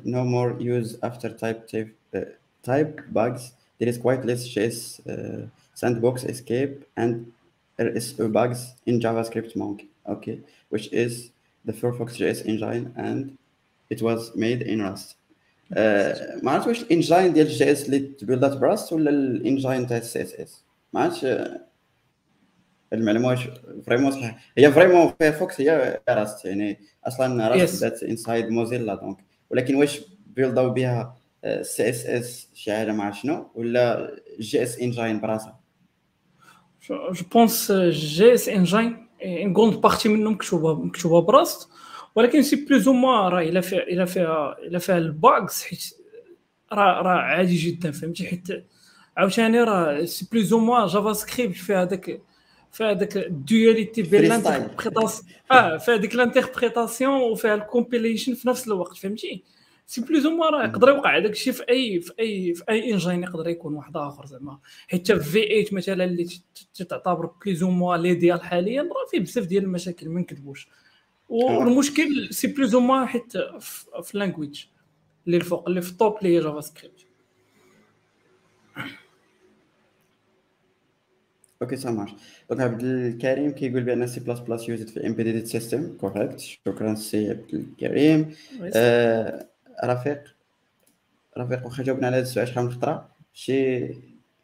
no more use after free type, uh, type bugs. There is quite less JS uh, sandbox escape and RCE bugs in JavaScript Monkey, which is the Firefox JS engine and it was made in Rust. ما عرفت واش ال engine ديال ال JS اللي تبيلدات ب Rust ولا ال engine تاع ال CSS ما عرفتش المعلومه واش vraiment صحيح هي فريمون Firefox هي Rust يعني أصلا Rust بدات inside Mozilla donc ولكن واش بيلداو بها CSS شي حاجة ما شنو؟ ولا JS engine براسها؟ je pense JS engine une grande partie منهم مكتوبه مكتوبه ب Rust ولكن c'est plus ou moins راه الا فيها الا فيها الا فيها ال bugs حيت راه راه عادي جدا فهمتي؟ حيت عاوتاني راه c'est plus ou moins JavaScript فيها داك فيها داك ال dualité بين l'interprétation آه فيها ديك l'interprétation وفيها ال compilation في نفس الوقت فهمتي؟ c'est plus ou راه يقدر يوقع هذاك الشيء في أي في أي في أي engine يقدر يكون واحد آخر زعما. حيت في V8 مثلا اللي تعتبر plus ou moins l'idéal حاليا راه فيه بزاف ديال المشاكل ما نكذبوش. والمشكل c'est plus ou moins حيت في ال language اللي الفوق اللي في ال top اللي هي JavaScript OK ça marche donc عبد الكريم كيقول بان سي بلاس بلاس يوزد في embedded system correct شكرا سي عبد الكريم آه رفيق رفيق واخا جاوبنا على هذا السؤال شحال من خطرة؟ شي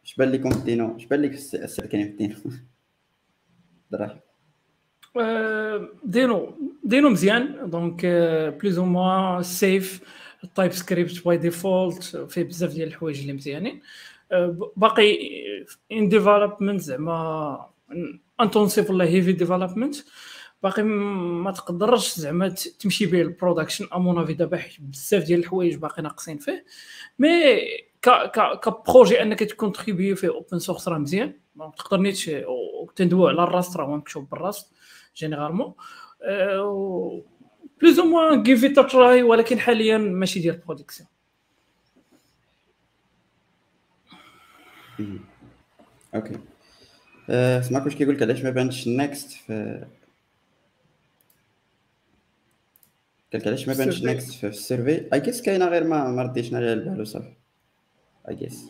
اش بان لكم في الدينو اش بان لك السر كاين في الدينو دراهم دينو دينو مزيان. دونك بلوز أو موا سيف التايب سكريبت باي ديفولت فيه بزاف ديال الحوايج اللي مزيانين. باقي ان ديفلوبمنت زعما انتونسيف ولا هيفي ديفلوبمنت باقي ما تقدرش زعما تمشي به ال production à mon avis دابا بزاف ديال الحوايج باقي ناقصين فيه. mais ك projet أنك تكونتريبيو فيه open source راه مزيان. ما تقدر نيت تندوي على ال Rust راه مكتوب بال Rust généralement plus ou moins give it a try ولكن حاليا ماشي ديال production okay. أه سمعك واش كيقول لك علاش ما بانش Next في قال لك علاش ما بانش Next في ال survey I guess كاينة غير ما ما رديتش عليها البال وصافي I guess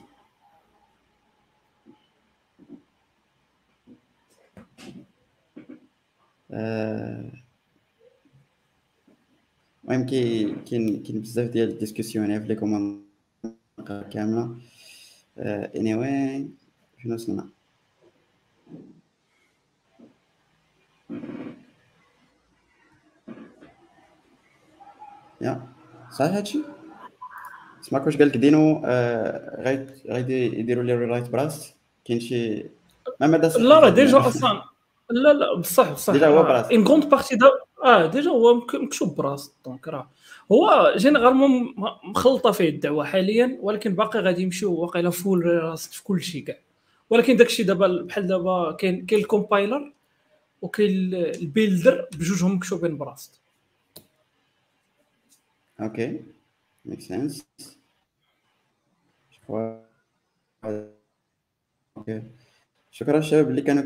المهم كي كاين كاين بزاف ديال ال discussions في les comments كاملة. اني واي شنو وصلنا يا صحيح هادشي سمعك واش قالك دينو آه، غادي يديروا لي ريلايت براس كاين شي ما مدى لا راه ديجا أصلا لا لا بصح بصح ديجا هو براس ان كونت بارتي دا آه ديجا هو مكتوب براس دونك راه هو généralement مخلطة فيه الدعوه حاليا ولكن باقي غادي يمشيو واقيلا full Rust في كل شيء كاع. ولكن داكشي دابا بحال دابا كاين كاين ال compiler وكاين ال builder بجوجهم مكتوبين ب Rust. okay make sense okay شكرا الشباب اللي كانوا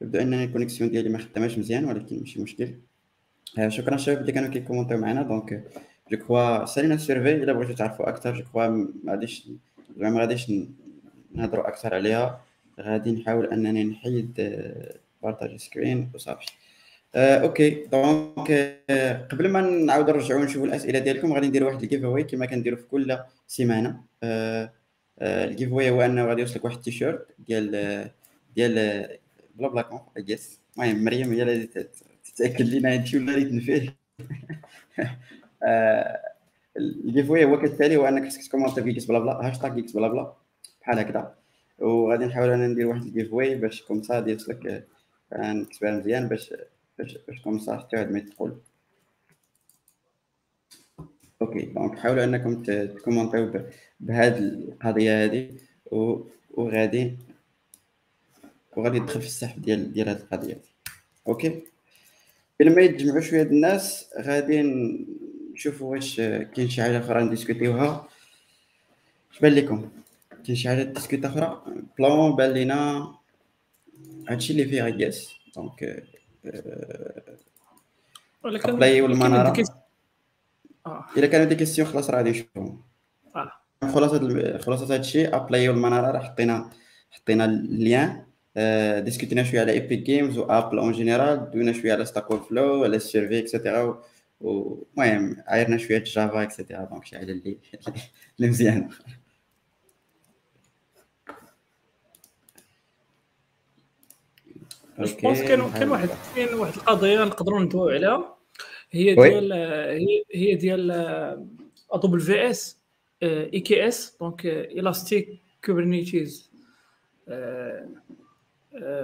يبدو ان ال connexion ديالي ما خداماش مزيان ولكن ماشي مشكل. شكرا الشباب اللي كانوا كيكومونتيو معنا donc je crois سالينا ال survey الا بغيتو تعرفوا أكثر je crois ما غاديش ما غاديش نهضروا أكثر عليها غادي نحاول انني نحيد partage screen وصافي آه، okay donc قبل ما نعاود نرجعوا نشوفوا الأسئلة ديالكم غادي ندير واحد ال giveaway كما كنديروا في كل سيمانة. آه، ال giveaway هو أنه غادي يوصلك واحد التيشيرت ديال ديال BlaBla Conf I guess المهم مريم هي اللي تتاكد لينا هادشي ولا اللي تنفيه آه، ال giveaway هو كالتالي هو أنك خصك تكومونتي في بلا بلا هاشتاغ GeeksBlaBla بحال هكذا. وغادي نحاول أنا ندير واحد ال giveaway باش comme ça يوصلك نكتبها مزيان باش باش باش comme ça حتى واحد ما يدخل okay donc حاولوا أنكم تكومونتيو بهذه القضية هذه وغادي وغادي ندخل في السحب ديال ديال هذه القضية. أوكي؟ إلا ما يتجمعوا شوية الناس غادي نشوفوا واش كاين شي حاجة أخرى نديسكوتيوها. اش بان لكم؟ كاين شي حاجة ديسكوت أخرى؟ بلان بان لينا هادشي اللي فيه غياس دونك ولكن ابلاي والمنارة. آه. إلا كانوا دي كيسيون خلاص راه غادي نشوفهم خلاصه خلاصه هذا الشيء ابلاي والمنارة راه حطينا حطينا اللين آه، ديسكوتينا شوية على ايبيك جيمز وابل اون جينيرال دوينا شوية على ستاك اوفر فلو على السيرفي اكسيتيرا المهم عايرنا شوية جافا اكسيتيرا دونك شي حاجة اللي اللي مزيانه بونس كاين كاين واحد كاين واحد القضية نقدروا ندويو عليها. هي. ديال هي هي ديال ادوبل في اس اي كي اس دونك الاستيك كوبرنيتيز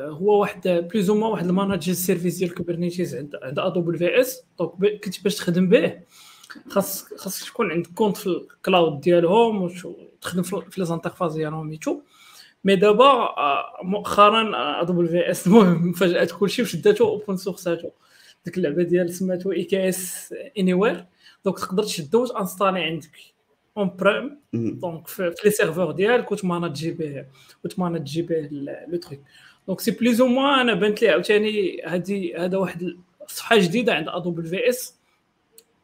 هو واحد بلوز أو واحد ال managed service ديال Kubernetes عند عند AWS donc كنت باش تخدم به خاص خاصك تكون عندك compte في ال cloud ديالهم وتخدم في les interfaces ديالهم et tout mais دابا آه، مؤخرا AWS المهم فجات كلشي وشداتو open source اتو ديك اللعبة ديال سماتو EKS Anywhere donc تقدر تشدو وتانستالي عندك on-prem. donc في les serveurs ديالك وتماناجي به وتماناجي به le truc donc c'est plus ou moins أنا بانت لي عاوتاني هادي هذا واحد الصفحه جديدة عند AWS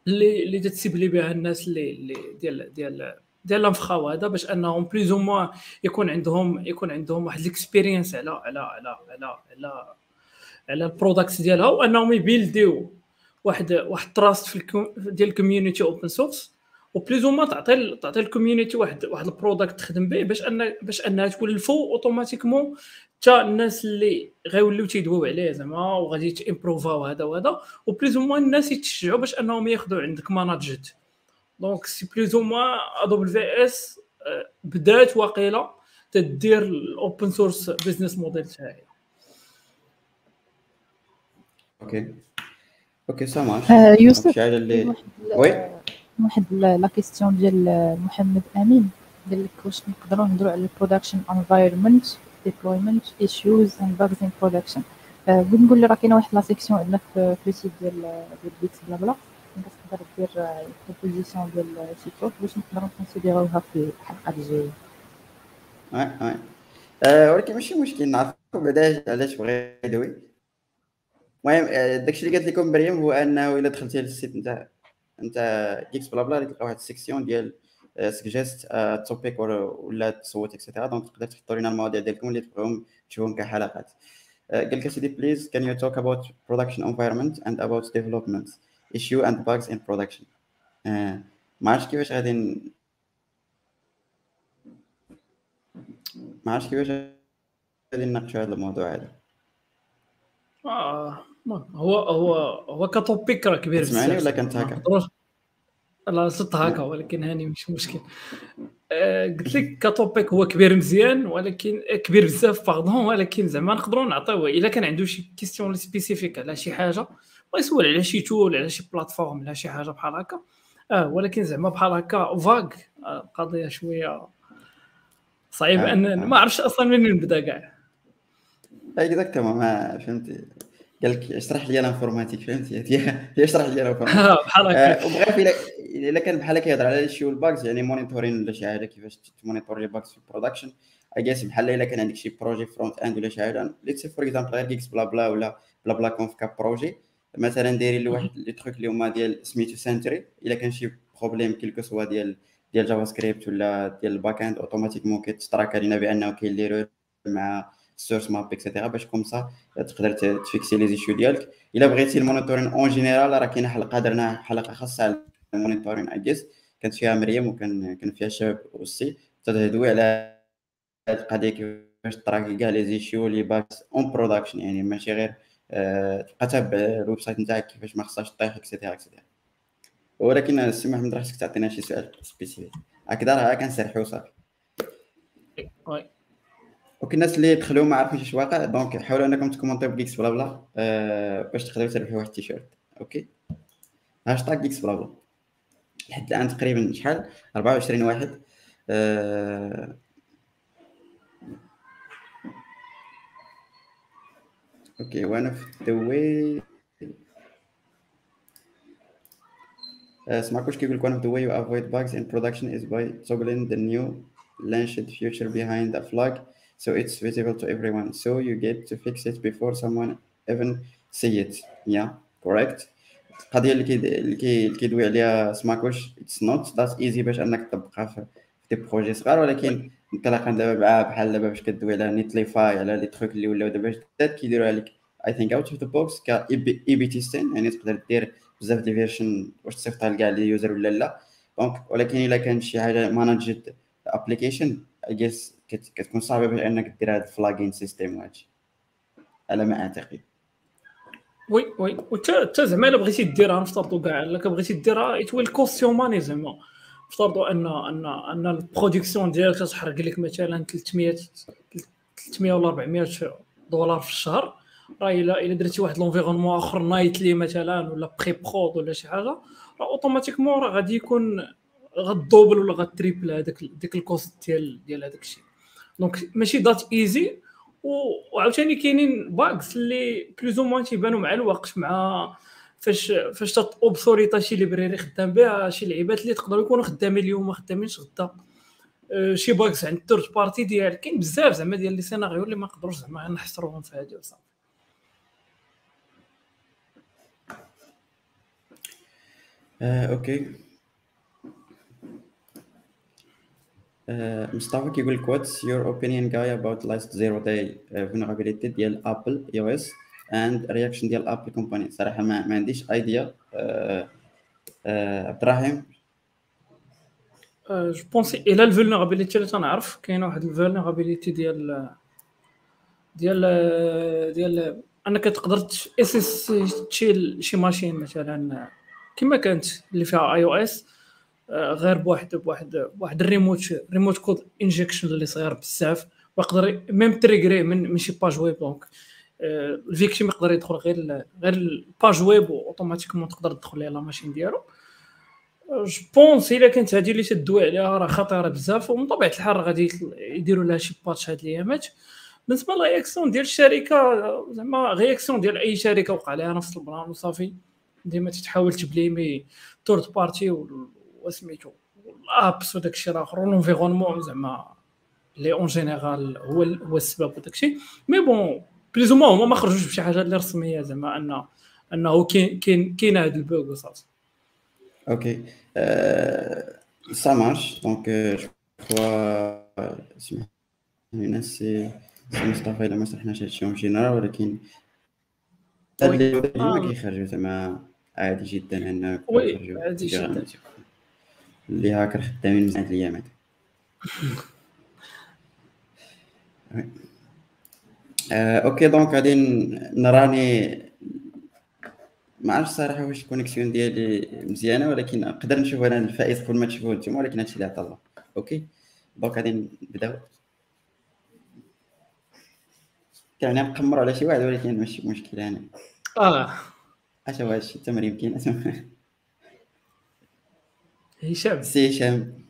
اللي اللي تتسيبلي بها الناس اللي اللي ديال ديال ديال ال infra و هذا باش أنهم plus ou moins يكون عندهم يكون عندهم واحد ال experience على على على على على على ال products ديالها وأنهم يبيلديو واحد واحد trust في. ديال ال community open source و plus ou ما تعطي تعطي ال community واحد واحد ال product تخدم به باش ان باش أنها تولفو automatiquement حتى الناس اللي غيوليو تيدويو عليه زعما وغادي تيمبروفاو هذا وهذا و plus ou moins الناس يتشجعوا باش أنهم ياخذوا عندك managed donc c'est plus ou moins AWS بدات واقيلا تدير ال open source business model تاعها okay okay ça marche donc يوسف شي حاجة اللي oui. واحد la question ديال محمد امين قال لك واش نقدروا نهضروا على ال production environment deployment issues and bugs in production بغيت نقول لي راه كاينة واحد la section عندنا في في ال site ديال ديال GeeksBlaBla تقدر دير proposition ديال شي كود باش نقدروا نكونسيديروها في الحلقة الجايه oui oui آه، ولكن ماشي مشكل نعرفوا بعدا علاش بغى يدوي المهم آه، داكشي اللي قالت لكم مريم هو انه الا دخلتي لل site نتاع نتاع GeeksBlaBla تلقى واحد ال section ديال suggest topic ولا تصوت et cetera donc تقدر تحطوا لنا المواضيع ديالكم اللي تبغيهم تشوفهم كحلقات قال لك سيدي please you talk about production environment and about development issue and bugs in production? آه، ما عرفتش كيفاش غادي ما عرفتش كيفاش غادي نناقشوا هذا الموضوع هذا آه هو هو هو ك topic راه كبير بزاف ولا كنت هكا؟ لا صرت هكا ولكن هاني مش مشكل. آه، قلت لك ك topic هو كبير مزيان ولكن آه، كبير بزاف pardon ولكن زعما نقدروا نعطيوه. إلا كان عنده شي question spécifique على شي حاجة ويسول على شي tool على شي plateforme على شي حاجة بحال هكا. آه ولكن زعما بحال هكا vague آه، القضية شوية صعيب آه، ان آه. ما عرفتش أصلا منين نبدأ كاع. exactement ما فهمتي. قال لك اشرح لي ال informatique فهمتي هي هي اشرح لي ال informatique آه، بحال هكا. آه، وبغيت الا إلا كان بحال هكا يهضر على شي ال bugs يعني monitoring ولا شي حاجة كيفاش تمونيتوري ال bugs في ال production I guess بحال إلا كان عندك شي projet front-end ولا شي حاجة let's for example غير GeeksBlabla ولا BlaBlaConf ك projet مثلا دايرين لواحد les trucs اللي هما ديال سميتو Sentry إلا كان شي problème quel que soit ديال ديال JavaScript ولا ديال ال back-end automatiquement كيتستراك علينا بأنه كاين l'erreur مع ال source map et cetera باش comme ça تقدر تفيكسي les issues ديالك. إلا بغيتي ال monitoring en général راه كاينة حلقة درنا حلقة خاصة على ال monitoring I guess كانت فيها مريم وكان كان فيها شباب aussi تدوي على هاد القضية كيفاش تراكي كاع les issues les bugs en production يعني ماشي غير آه، تبقى تابع ال website نتاعك كيفاش ما خصهاش طيح et cetera et cetera ولكن السي محمد راه خصك تعطينا شي سؤال spécifique هكذا راه كنسرحو صافي. أوكي الناس اللي دخلوا ما عارفينش اش واقع donc حاولوا انكم تكومونتيو ب GeeksBlabla آه، باش تقدروا تربحوا واحد التيشيرت. أوكي؟ هاشتاغ GeeksBlabla. لحد الآن تقريبا شحال؟ 24 واحد. آه، أوكي of the way. آه، سمعكوش كيقول لك one of the way you avoid bugs in production is by toggling the new launched feature behind flag. So it's visible to everyone. So you get to fix it before someone even see it. Yeah correct. القضية اللي كي اللي كي اللي كيدوي عليها سماكوش it's not that easy باش أنك تطبقها في des projets صغار ولكن انطلاقا دابا مع بحال دابا باش كدوي على Netlify على les trucs اللي ولاو دابا جداد كيديروا عليك I think out of the box ك A/B testing يعني تقدر دير بزاف ديال version واش تصيفطها لكاع les users ولا لا. donc ولكن إلا كان شي حاجة managed application I guess كتكون صعبة باش إنك دير هذا ال flagging system وهادشي على ما أعتقد. oui oui. وتا تا زعما إلا بغيتي ديرها نفترضوا كاع إلا بغيتي ديرها it will cost you money زعما. نفترضوا ان ان أن ال production ديالك تحرق لك مثلا 300 300 ولا 400 دولار في الشهر. راه إلا إلا درتي واحد l'environnement آخر nightly مثلا ولا pre-prod ولا شي حاجة راه automatiquement راه غادي يكون غدوبل ولا غتريبل هذاك ديك ال cost ديال ديال هذاك الشيء. donc ماشي that easy وعاوتاني كاينين bugs اللي plus ou moins تيبانوا مع الوقت مع فاش فاش تاوبسوريتا شي library خدام بها شي لعيبات اللي تقدروا يكونوا خدامين اليوم ما خدامينش غدا. أه، شي bugs عند ال third party ديال كاين بزاف زعما ديال les scénarios اللي ما نقدروش زعما نحصروهم في هذه وصافي. آه، أوكي آه، مصطفى كيقول لك what's your opinion guys about last zero-day vulnerability ديال Apple iOS and reaction ديال Apple company صراحة ما, ما عنديش idea عبد الرحيم je pense إلى ال vulnérabilité اللي تنعرف. كاينة واحد ال vulnérabilité ديال ديال ديال أنك تقدر شي شي machine مثلا كما كانت اللي فيها iOS غير بواحد بواحد بواحد ال remote remote code injection اللي صغير بزاف ويقدر même تريغري من من شي page web donc ال victime يقدر يدخل غير غير ال page web و automatiquement تقدر تدخل ليه la machine ديالو. je pense إلا كانت هذه اللي تدوي عليها راه خطيرة بزاف ومن طبيعة الحال غادي يديروا لها شي patch هاد الأيامات. بالنسبة لل réaction ديال الشركة زعما réaction ديال أي شركة وقع لها نفس ال plan وصافي ديما تتحاول تبليمي third party وسميتو ال apps وداك الشيء الآخر وال environnement زعما اللي en général هو هو السبب وداك الشيء mais bon بليز ما هما ما خرجوش بشي حاجة اللي رسمية زعما ان أنه كاين كاين كاين هذا ال bug وصافي. أوكي ça marche. Donc euh, je crois اسمح لي ناسي سي مصطفى الا ما شرحناش هادشي en général ولكن. هاد اللي ما. كيخرجوا زعما. عادي جدا ان oui، عادي جداً. les hackers خدامين مزيان هاد الايامات oui. آه، أوكي donc غادي نراني ما عرفتش صراحة واش ال connexion ديالي مزيانة ولكن نقدر نشوف أنا الفائز قبل ما تشوفوه نتوما ولكن هادشي اللي عطا الله. أوكي؟ donc غادي نبداو يعني نقمر على شي واحد ولكن ماشي مشكل يعني. آه. اش هو هادشي التمرين كاين هشام سي هشام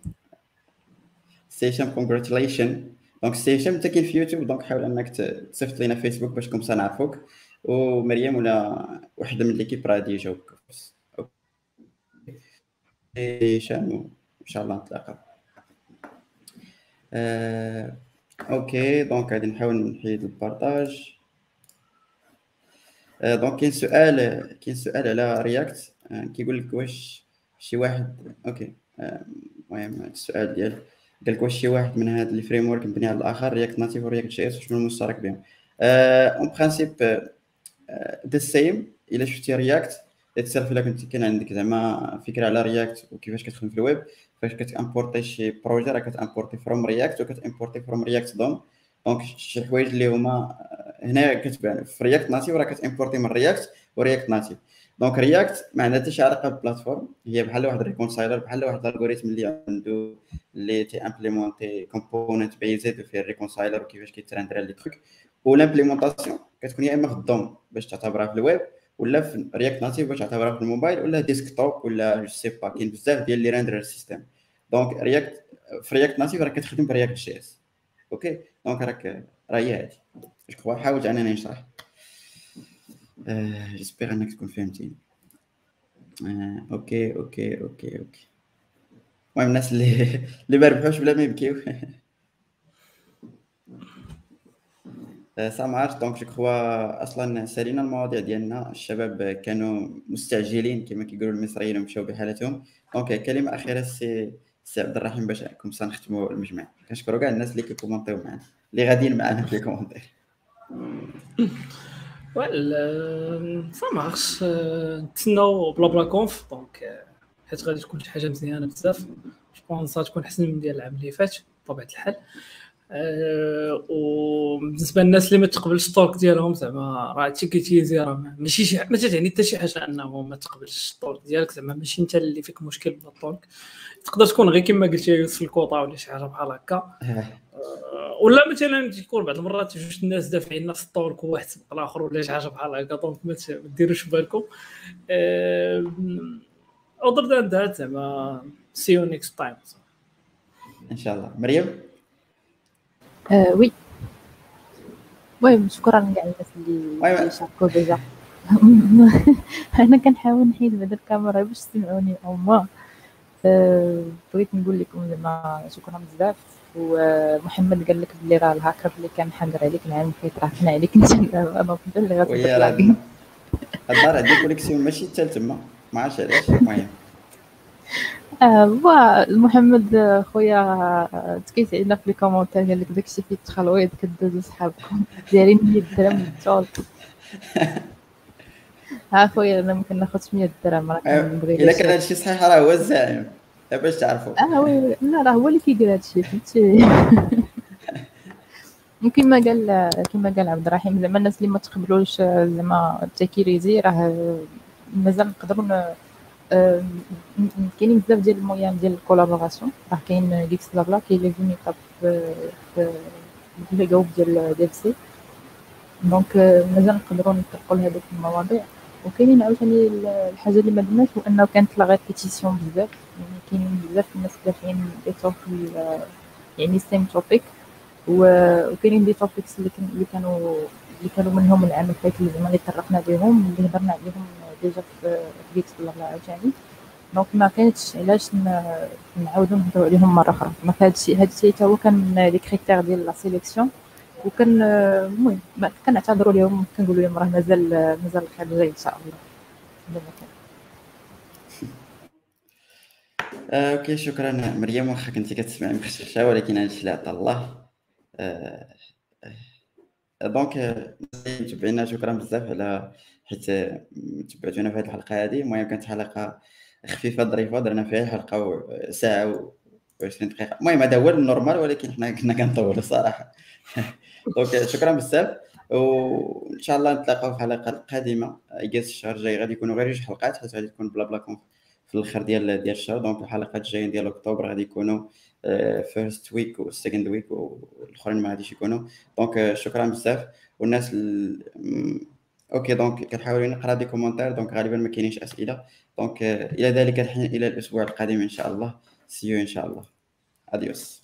سي هشام congratulations donc سي هشام انت كاين في يوتيوب donc حاول إنك تصيفط لينا فيسبوك باش comme ça نعرفوك ومريم ولا وحدة من l'équipe راه يجاوبك هشام إن شاء الله نتلاقى. آه، OK donc غادي نحاول نحيد ال partage. آه، donc كاين سؤال كاين سؤال على React آه، كيقول لك واش شي واحد OK. المهم السؤال ديال قال لك واش شي واحد من هاد framework مبني على الآخر React Native و React JS شنو المشترك بهم؟ en principe the same إلا شفتي React itself إلا كنت كان عندك زعما فكرة على React وكيفاش كتخدم في الويب فاش كت importer شي projet راه كت importer from React وكت importer from React DOM donc شي حوايج اللي هما آه، هنا كتبان. في React Native راه كت importer من React و React Native donc React ما عندها حتى شي علاقة بال plateforme. هي بحال واحد reconciler بحال واحد ال algorithm اللي عنده اللي تي implémenter component بيزيد فيه ال reconciler وكيفاش كيت render les trucs وال implémentation كتكون يا إما في ال DOM باش تعتبرها في الويب ولا في React Native باش تعتبرها في الموبايل ولا desktop ولا je sais pas. كاين بزاف ديال les render system donc React في React Native راك كتخدم ب React JS OK donc راك راه هي هادي حاولت انني نشرح. آه، j'espère إنك تكون فهمتيني آه، OK OK OK OK. المهم الناس اللي اللي ما ربحوش بلا ما يبكيو آه، ça marche donc je crois أصلا سالينا المواضيع ديالنا. الشباب كانوا مستعجلين كما كيقولوا المصريين ومشاو بحالتهم donc كلمة أخيرة سي سي عبد الرحيم باش comme ça نختموا المجمع. كنشكروا كاع الناس اللي كيكومونطيو معنا اللي غاديين معنا في ال commentaires well ça marche نتسناو BlaBlaConf donc حيت غادي تكون شي حاجة مزيانة بزاف. je pense غتكون احسن من ديال العام اللي فات بطبيعه الحال وبالنسبة للناس اللي ما تقبلش ال talk ديالهم زعما راه هادشي راه ماشي شي ما تعني حتى شي حاجة أنه ما تقبلش ال talk ديالك زعما ماشي أنت اللي فيك مشكل بال talk تقدر تكون غير كما قلتي يوصل الكوطا ولا شي حاجة بحال هكا. ولا مثلا تكون بعض المرات جوج الناس دافعين نفس ال talk وواحد سبق الآخر ولا شي حاجة بحال هكا donc ما ديروش بالكم. other than that زعما see you next time إن شاء الله. مريم؟ آه oui المهم شكرا كاع الناس اللي شاركوا déjà أنا كنحاول نحيد بعدا الكاميرا باش تسمعوني أو ما بغيت نقول لكم زعما شكرا بزاف ومحمد قال لك بلي راه الهاكر اللي كان حاضر عليك العام اللي فات راه عليك انت أنا كنت اللي غتطلع الدار عندي كوليكسيون ماشي حتى تما ما عرفتش علاش المهم محمد آه، خويا آه، تكيت علينا في لي كومونتير قال لك داكشي فيه التخلويض كدوزو صحابكم دايرين 100 درهم للتول ها خويا أنا ما كناخذش 100 درهم راه. كنبغي إلا كان هادشي صحيح راه هو الزعيم. باش تعرفوا آه وي لا راه هو اللي كيدير هادشي فهمتي؟ كما قال كما قال عبد الرحيم زعما الناس اللي ما تقبلوش زعما التكيريزي راه مازال نقدروا كاينين بزاف ديال المويان ديال الكولابوراسيون راه كاين ديكس بلا كاين لي فيني في لي جروب ديال ديال سي donc آه، مازال نقدروا نطرقوا لهذوك المواضيع وكاينين عاوتاني ال- الحاجة اللي ما درناش هو انه كانت la répétition بزاف يعني كاينين بزاف الناس دافعين دي توك يعني same topic وكاينين des topics اللي كان- اللي كانوا اللي كانوا منهم العام اللي فات اللي زعما اللي طرقنا ليهم اللي هضرنا عليهم déjà في GeeksBlabla عاوتاني. donc ما كانتش علاش نعاودو نهضروا عليهم مرة أخرى؟ donc هادشي هادشي حتى هو كان les critères ديال la sélection وكان المهم ما- كنعتذروا لهم كنقولوا لهم راه مازال مازال الخير جاي إن شاء الله. آه، OK شكرا مريم واخا كنتي كتسمعي مخشخشه ولكن هادشي اللي عطا الله. آه، آه، donc متابعينا شكرا بزاف على حيت تبعتونا في هذه الحلقة هذه المهم كانت حلقة خفيفة ظريفة درنا فيها حلقة ساعة و20 دقيقة. المهم هذا هو ال normal ولكن حنا كنا كنطولوا الصراحه donc شكرا بزاف. وإن شاء الله نتلاقاو في الحلقة القادمه اجازه الشهر الجاي غادي يكونوا غير جوج حلقات حيت غادي تكون BlaBla في الآخر ديال ديال الشهر. donc الحلقات الجايين ديال أكتوبر غادي يكونوا first week و second week والاخرين ما غاديش يكونوا. donc شكرا بزاف. والناس ال... OK donc كنحاول نقرا des commentaires donc غالبا ما كاينينش اسئله donc إلى ذلك الحين إلى الأسبوع القادم ان شاء الله see you ان شاء الله adiós